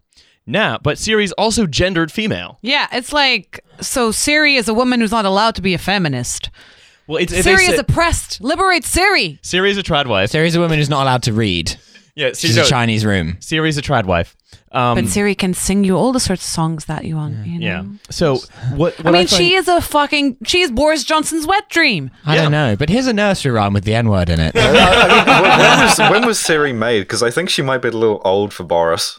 Now, but Siri's also gendered female. Yeah, it's like so. Siri is a woman who's not allowed to be a feminist. Well, it's, they Siri say- is oppressed. Liberate Siri. Siri's a trad wife. Siri's a woman who's not allowed to read. Yeah, She's no, a Chinese room. Siri's a trad wife. Um, But Siri can sing you all the sorts of songs that you want. You know? yeah. So what? what I mean, find- she is a fucking. She is Boris Johnson's wet dream. I don't know, but here's a nursery rhyme with the N word in it. I mean, when, when was, when was Siri made? Because I think she might be a little old for Boris.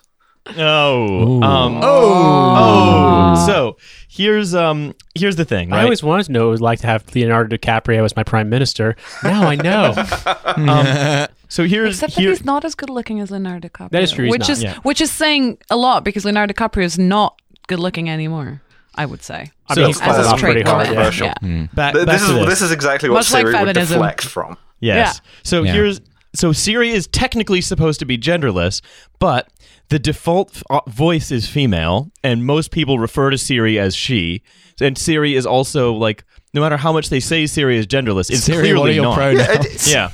Oh. Um, oh. So here's um here's the thing. I always wanted to know what it was like to have Leonardo DiCaprio as my prime minister. Now I know. (laughs) (laughs) so here's Except that he's not as good looking as Leonardo DiCaprio. That is true, he's Which not, is yeah. which is saying a lot because Leonardo DiCaprio is not good looking anymore. I would say. I So- mean, he's As a off trait pretty hard. comment, Yeah. yeah. back, back This is this. this is exactly what Much like Siri would feminism. deflect from. Yes. So Yeah. here's so Siri is technically supposed to be genderless, but the default uh, voice is female, and most people refer to Siri as she. And Siri is also like, no matter how much they say Siri is genderless, it's Siri, clearly what are your not. pronouns? Yeah.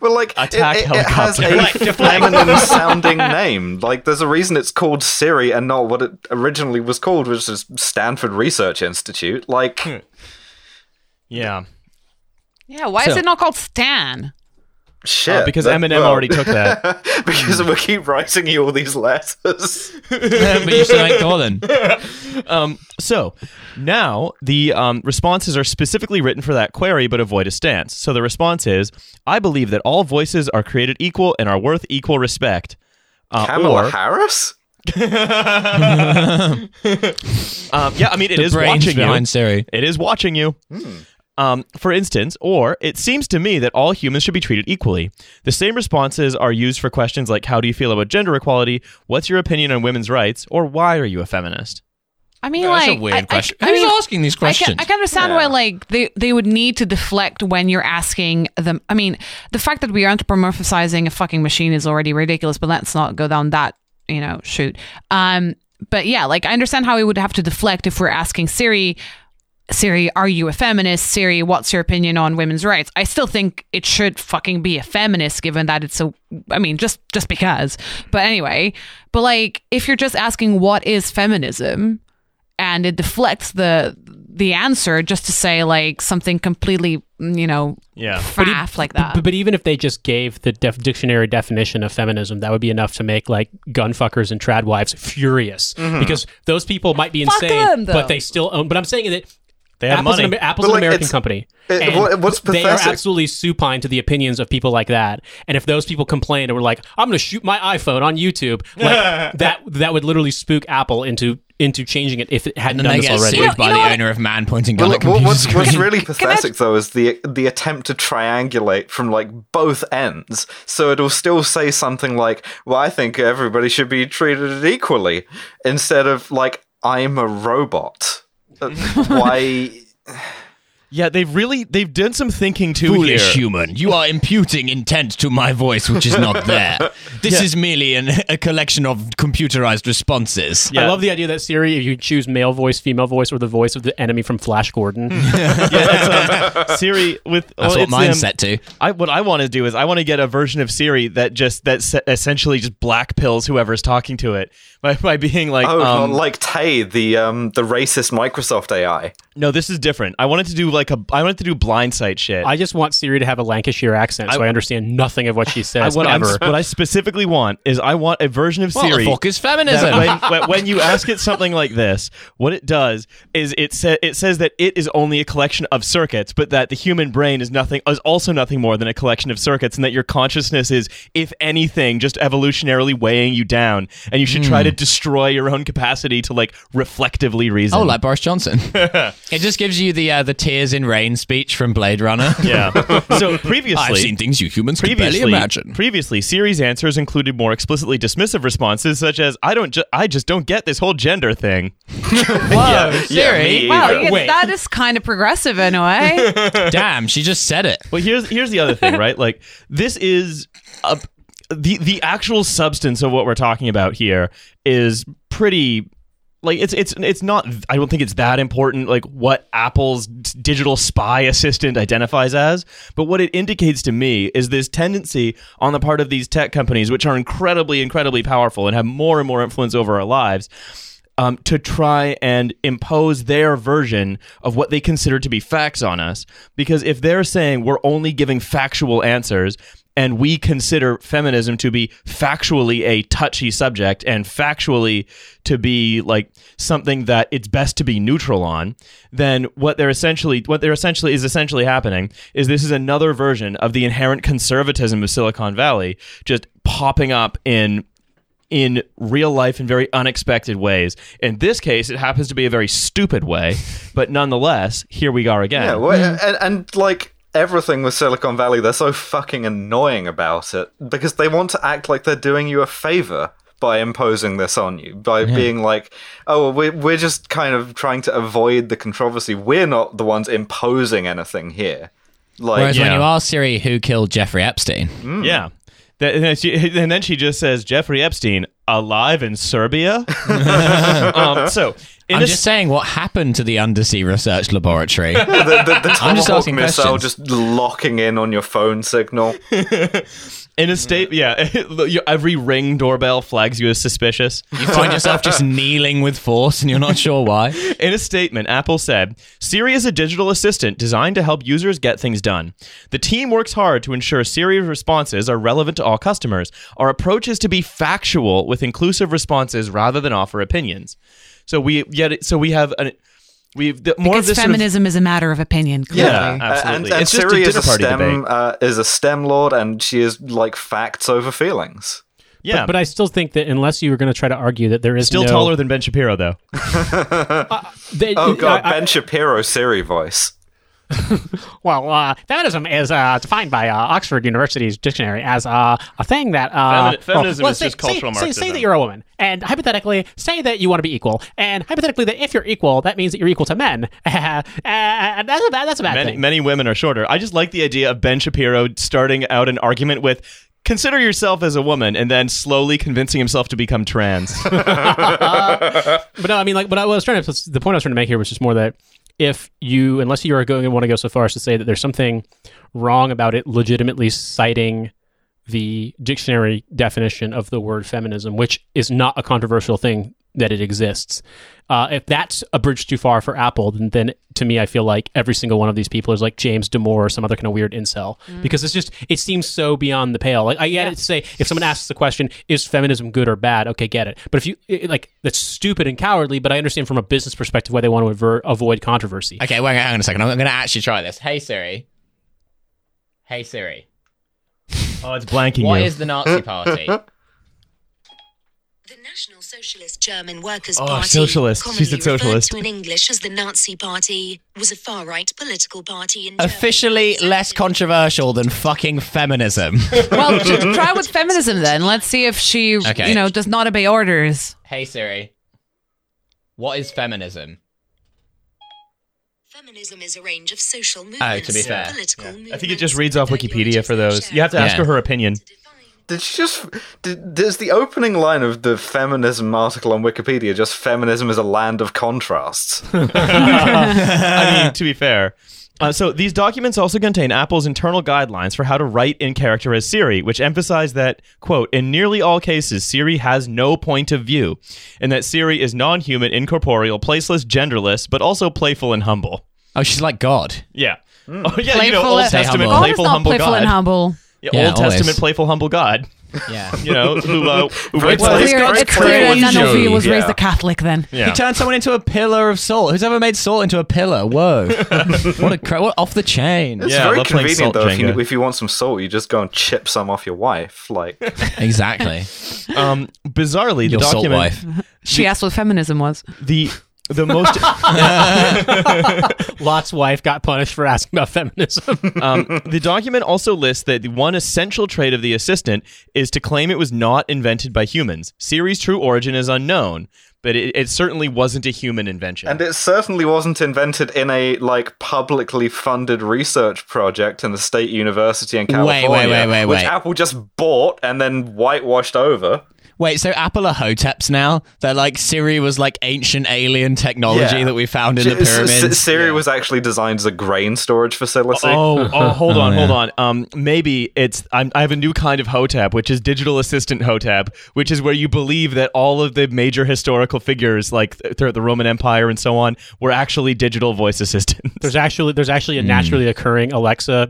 Well, (laughs) (laughs) like it, Attack it, it has a feminine sounding name. Like, there's a reason it's called Siri and not what it originally was called, which is Stanford Research Institute. Like, Yeah. Yeah, why is it not called Stan? Shit. Uh, because that- Eminem well, already took that. (laughs) because we keep writing you all these letters. but you still ain't calling. (laughs) Um, so now the um, responses are specifically written for that query, but avoid a stance. So the response is, "I believe that all voices are created equal and are worth equal respect." Uh, Kamala or, Harris? (laughs) um, yeah, I mean it The is watching behind you. Siri. It is watching you. Um, for instance, or it seems to me that all humans should be treated equally. The same responses are used for questions like "How do you feel about gender equality?" "What's your opinion on women's rights?" or "Why are you a feminist?" I mean, That's like a weird I- I- question. I Who's mean, asking these questions? can, I can understand Yeah. why like they, they would need to deflect when you're asking them. I mean, the fact that we are anthropomorphizing a fucking machine is already ridiculous, but let's not go down that you know shoot. Um, but yeah, like I understand how we would have to deflect if we're asking Siri, Siri, are you a feminist? Siri, what's your opinion on women's rights? I still think it should fucking be a feminist given that it's a I mean, just just because. But anyway, but like if you're just asking what is feminism and it deflects the the answer just to say like something completely, you know, Yeah. faff like that. But, but even if they just gave the def- dictionary definition of feminism, that would be enough to make like gunfuckers and trad wives furious mm-hmm. because those people might be Fuck insane, them, but they still own. But I'm saying that They have Apple's, money. An, Apple's But, an American company. it- and what- what's They are absolutely supine to the opinions of people like that. And if those people complained and were like, "I'm going to shoot my iPhone on YouTube," like (laughs) that, that would literally spook Apple into into changing it if it hadn't And then done they this get already. sued by You know the what? owner of man pointing gun Well, at what- what's, what's (laughs) really pathetic though is the the attempt to triangulate from like both ends. So it'll still say something like, "Well, I think everybody should be treated equally," instead of like, "I'm a robot." Why? (laughs) Yeah, they've really they've done some thinking too Foolish here. human, you are imputing intent to my voice, which is not (laughs) there. This is merely an, a collection of computerized responses. Yeah. I love the idea that Siri, if you choose male voice, female voice, or the voice of the enemy from Flash Gordon, (laughs) (laughs) yeah, it's, um, Siri with That's well, what it's, mine's um, set to. I what I want to do is I want to get a version of Siri that just that se- essentially just black pills whoever's talking to it by, by being like, Oh, um, like Tay, the um, the racist Microsoft AI. no, this is different. I wanted to do like a I wanted to do blind sight shit. I just want Siri to have a Lancashire accent, so I, understand nothing of what she says what, I'm, ever. what I specifically want is I want a version of What Siri the fuck is feminism? when, when, when you ask it something like this, what it does is it sa- it says that it is only a collection of circuits, but that the human brain is nothing is also nothing more than a collection of circuits, and that your consciousness is, if anything, just evolutionarily weighing you down, and you should try to destroy your own capacity to like reflectively reason. Oh, like Boris Johnson. (laughs) it just gives you the uh, the tears in rain speech from Blade Runner. (laughs) yeah. (laughs) So previously, I've seen things you humans could barely previously, imagine. previously, Siri's answers included more explicitly dismissive responses, such as "I don't, ju- I just don't get this whole gender thing." (laughs) Whoa, yeah, me wow, either. yeah, Wait. that is kind of progressive in a way. Damn, she just said it. But here's here's the other thing, right? Like this is a, the the actual substance of what we're talking about here is pretty like it's it's it's not I don't think it's that important like what Apple's digital spy assistant identifies as but what it indicates to me is this tendency on the part of these tech companies which are incredibly incredibly powerful and have more and more influence over our lives um, to try and impose their version of what they consider to be facts on us. Because if they're saying we're only giving factual answers and we consider feminism to be factually a touchy subject and factually to be like something that it's best to be neutral on, then what they're essentially what they're essentially is essentially happening is this is another version of the inherent conservatism of Silicon Valley just popping up in in real life in very unexpected ways. In this case, it happens to be a very stupid way, but nonetheless, here we are again. Yeah, well, and, and like everything with Silicon Valley, they're so fucking annoying about it because they want to act like they're doing you a favor by imposing this on you, by being like, oh, well, we're, we're just kind of trying to avoid the controversy. We're not the ones imposing anything here. Like, Whereas when you ask Siri who killed Jeffrey Epstein, Yeah. That, and, then she, and then she just says Jeffrey Epstein alive in Serbia. (laughs) um, so in I'm a just saying what happened to the undersea research laboratory. (laughs) the, the, the (laughs) I'm just Tomahawk asking missile questions. just locking in on your phone signal. (laughs) in a state, yeah, every ring doorbell flags you as suspicious. You find yourself just kneeling with force and you're not sure why. In a statement, Apple said Siri is a digital assistant designed to help users get things done. The team works hard to ensure Siri's responses are relevant to all customers. Our approach is to be factual with inclusive responses rather than offer opinions. So we yet so we have an we've the, more Because of this sort of- feminism is a matter of opinion, clearly. Yeah. Uh, Absolutely. And, and It's just a Siri is a party STEM uh, is a STEM lord, and she is like facts over feelings. yeah, but I still think that unless you were going to try to argue that there is still no, taller than Ben Shapiro though. (laughs) they- Oh god, I- I- Ben Shapiro Siri voice. (laughs) Well, uh, feminism is uh, defined by uh, Oxford University's dictionary as uh, a thing that uh, Femi- feminism well, is say, just cultural say, say, say that you're a woman, and hypothetically, say that you want to be equal, and hypothetically, that if you're equal, that means that you're equal to men. (laughs) Uh, and that's a bad, that's a bad Many, thing. many women are shorter. I just like the idea of Ben Shapiro starting out an argument with consider yourself as a woman and then slowly convincing himself to become trans. (laughs) But no, I mean, like, what I was trying to, the point I was trying to make here was just more that if you, unless you are going to want to go so far as to say that there's something wrong about it legitimately citing the dictionary definition of the word feminism, which is not a controversial thing that it exists. Uh, if that's a bridge too far for Apple, then, then to me, I feel like every single one of these people is like James Damore or some other kind of weird incel because it's just it seems so beyond the pale. Like I get it to say if someone asks the question, "Is feminism good or bad?" Okay, get it. But if you it- like, that's stupid and cowardly. But I understand from a business perspective why they want to aver- avoid controversy. Okay, wait, hang on a second. I'm going to actually try this. Hey Siri. Hey Siri. Oh, it's blanking What you. is the Nazi Party? (laughs) The National Socialist German Workers' Oh, Party, socialist. She commonly said referred socialist. to in English as the Nazi Party, was a far-right political party in Germany. Officially less controversial than fucking feminism. (laughs) Well, try with feminism then. Let's see if she, Okay. you know, does not obey orders. hey Siri. What is feminism? Feminism is a range of social movements. Oh, to be fair, political I think it just reads off Wikipedia for those. You have to ask Yeah. her her opinion. To Did she just? Did, does the opening line of the feminism article on Wikipedia just "feminism is a land of contrasts"? (laughs) I mean, to be fair. Uh, so these documents also contain Apple's internal guidelines for how to write in character as Siri, which emphasize that, quote, in nearly all cases, Siri has no point of view, and that Siri is non-human, incorporeal, placeless, genderless, but also playful and humble. Oh, she's like God. Yeah. Hmm. Oh, yeah, you know, Playful Old and- Testament, humble. God is playful, not humble playful God. and humble. Yeah, Yeah, Old always. Testament, playful, humble God. Yeah. (laughs) You know, who, uh, who Very writes well, like- This Clear, it's clear that none of you was raised Yeah. a Catholic then. Yeah. He turned someone into a pillar of salt. Who's ever made salt into a pillar? Whoa. (laughs) what a cra- what off the chain. It's Yeah, very convenient salt though. If you, if you want some salt, you just go and chip some off your wife. Like, (laughs) Exactly. um, bizarrely, the Your salt document, wife. She asked what feminism was. the the most (laughs) Lot's wife got punished for asking about feminism. (laughs) um, the document also lists that the one essential trait of the assistant is to claim it was not invented by humans. Siri's true origin is unknown, but it, it certainly wasn't a human invention. and it certainly wasn't invented in a like publicly funded research project in the state university in Wait, wait, California, wait, wait, which wait. Apple just bought and then whitewashed over. Wait, so Apple are hoteps now? They're like Siri was like ancient alien technology Yeah. that we found in the S- S- pyramids. Siri was actually designed as a grain storage facility. Oh, oh, (laughs) hold on, Oh, hold on. Um, maybe it's I'm, I have a new kind of hotep, which is digital assistant hotep, which is where you believe that all of the major historical figures, like th- throughout the Roman Empire and so on, were actually digital voice assistants. There's actually there's actually a naturally occurring Alexa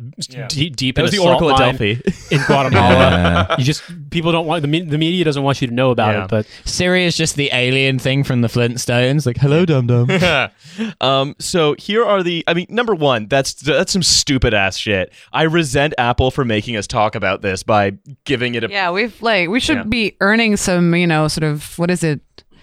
d- deep That in was the salt Oracle at Delphi. in (laughs) Guatemala. You just people don't want the, me- the media doesn't want you to know about Yeah. it, but Siri is just the alien thing from the Flintstones. Like, hello, dum dum. (laughs) um, so here are the. I mean, number one, that's that's some stupid ass shit. I resent Apple for making us talk about this by giving it a. Yeah, we've like we should Yeah. be earning some, you know, sort of what is it,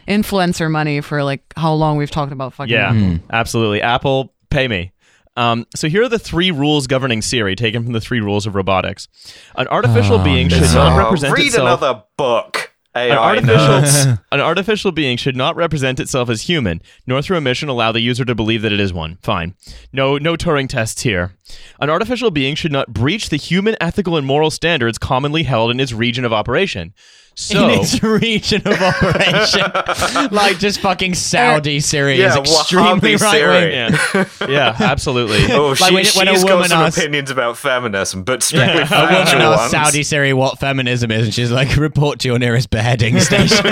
influencer money for like how long we've talked about fucking. Yeah, Apple. absolutely. Apple, pay me. Um, so here are the three rules governing Siri, taken from the three rules of robotics. An artificial Oh, being no. should not Oh, represent read itself. another book. An artificial, (laughs) an artificial being should not represent itself as human, nor through a mission allow the user to believe that it is one. Fine. No, no Turing tests here. An artificial being should not breach the human ethical and moral standards commonly held in its region of operation. So, in its (laughs) region of operation. (laughs) like just fucking Saudi Syria Yeah, is extremely right wing. yeah, yeah, (laughs) absolutely. Oh, Like she, when- when a she's got some asks- opinions about feminism, but strictly A woman factual asked ones. Saudi Siri what feminism is, and she's like, "Report to your nearest beheading station."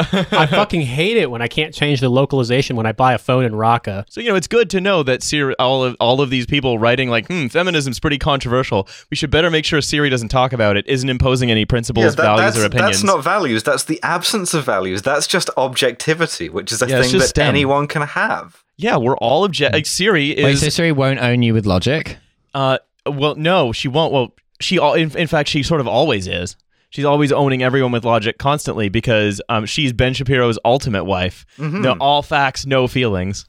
I fucking hate it when I can't change the localization when I buy a phone in Raqqa. So you know, it's good to know that Siri, all of all of these people writing like, "Hmm, feminism's pretty controversial. We should better make sure Siri doesn't talk about it. Isn't imposing any principles, Yeah, that- values, or opinions." that's not values. That's the absence of values. That's just objectivity, which is a Yeah, thing that STEM. anyone can have. yeah, we're all object. Like Siri Wait, is. so Siri won't own you with logic? uh, well, no, she won't. Well, she al- in, in fact she sort of always is. She's always owning everyone with logic constantly because um, she's Ben Shapiro's ultimate wife. Mm-hmm. No, all facts, no feelings.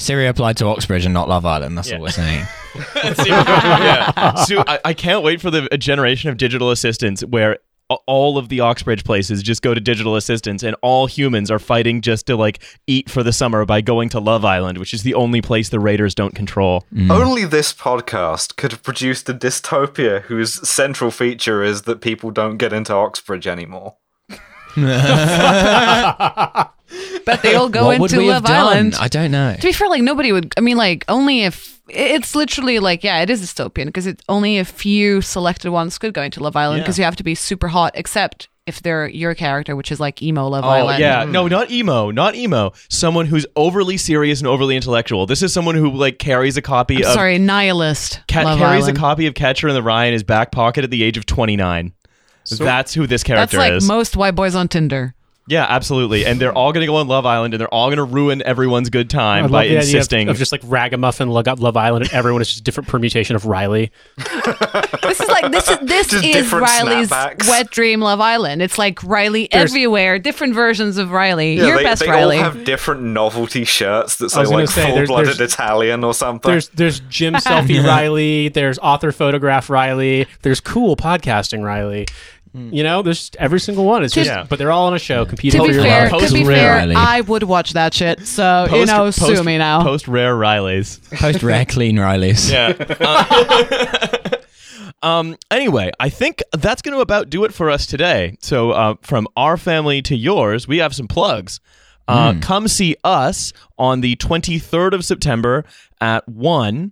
Siri applied to Oxbridge and not Love Island. That's Yeah. all we're saying. (laughs) yeah. So I, I can't wait for the a generation of digital assistants where all of the Oxbridge places just go to digital assistants and all humans are fighting just to like eat for the summer by going to Love Island, which is the only place the Raiders don't control. Mm. Only this podcast could have produced a dystopia whose central feature is that people don't get into Oxbridge anymore. (laughs) (laughs) but they all go what would into we Love have done? Island. I don't know. To be fair, like nobody would. I mean, like only if it's literally like yeah, it is dystopian because it's only a few selected ones could go into Love Island because you have to be super hot, except if they're your character, which is like emo Love Oh Island. yeah, mm. no, not emo, not emo. Someone who's overly serious and overly intellectual. This is someone who like carries a copy I'm of sorry, nihilist. ca- Love carries Island. a copy of Catcher in the Rye in his back pocket at the age of twenty nine. That's who this That's character like is. most white boys on Tinder. Yeah, absolutely. And they're all going to go on Love Island, and they're all going to ruin everyone's good I time love by the idea of, insisting. of just like ragamuffin Love, Love Island, and everyone is just a different permutation of Riley. (laughs) This is like this. Is, this Just is Riley's snapbacks. wet dream Love Island. It's like Riley There's- everywhere, different versions of Riley. Yeah, Your they, best they Riley. all have different novelty shirts that say like say, full-blooded there's- Italian or something. There's there's Jim selfie (laughs) Riley, there's author photograph Riley, there's cool podcasting Riley. You know, there's every single one. It's just, Yeah. but they're all on a show competing to be fair, love. to be Post fair, Riley. I would watch that shit. So you Post- know, sue me now. Post rare Rileys. Post rare (laughs) clean Rileys. Yeah. (laughs) Uh, (laughs) um. Anyway, I think that's going to about do it for us today. So, uh, from our family to yours, we have some plugs. Uh, Come see us on the 23rd of September at one.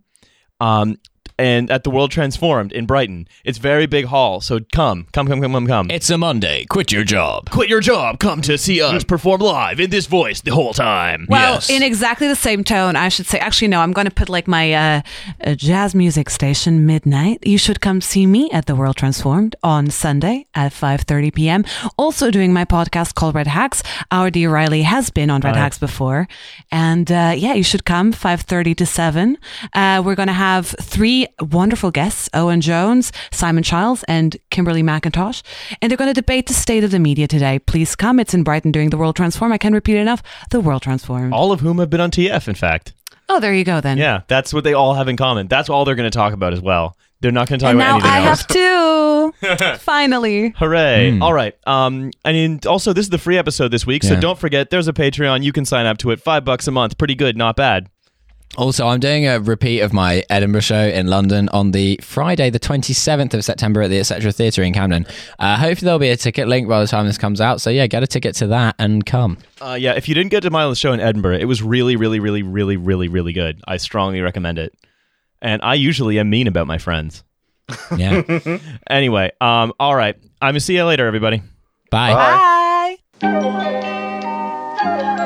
Um, and at the World Transformed in Brighton. It's very big hall, so come, come, come, come, come, come. It's a Monday. Quit your job. Quit your job, come to see us perform live in this voice the whole time. Well, Yes. in exactly the same tone, I should say. Actually, no, I'm going to put like my uh, uh, jazz music station midnight. You should come see me at the World Transformed on Sunday at 5:30 p.m. Also doing my podcast called Red Hacks. Our dear Riley has been on Red Hacks before, and uh, yeah, you should come 5:30 to 7. Uh, we're going to have three wonderful guests: Owen Jones, Simon Childs, and Kimberly McIntosh, and they're going to debate the state of the media today. Please come. It's in Brighton during the World Transform. I can't repeat it enough. The World Transform. All of whom have been on TF, in fact. Oh, there you go then. Yeah, that's what they all have in common. That's all they're going to talk about as well. They're not going to talk And about now anything I else. have two. (laughs) Finally. Hooray! All right. Um, I mean, also this is the free episode this week, so don't forget there's a Patreon. You can sign up to it. Five bucks a month, pretty good, not bad. Also, I'm doing a repeat of my Edinburgh show in London on the Friday, the 27th of September at the Etc. Theatre in Camden. Uh, hopefully, there'll be a ticket link by the time this comes out. So, yeah, get a ticket to that and come. Uh, yeah, if you didn't get to my show in Edinburgh, it was really, really, really, really, really, really good. I strongly recommend it. And I usually am mean about my friends. Yeah. (laughs) (laughs) Anyway, um, all right. I'm gonna see you later, everybody. Bye. Bye.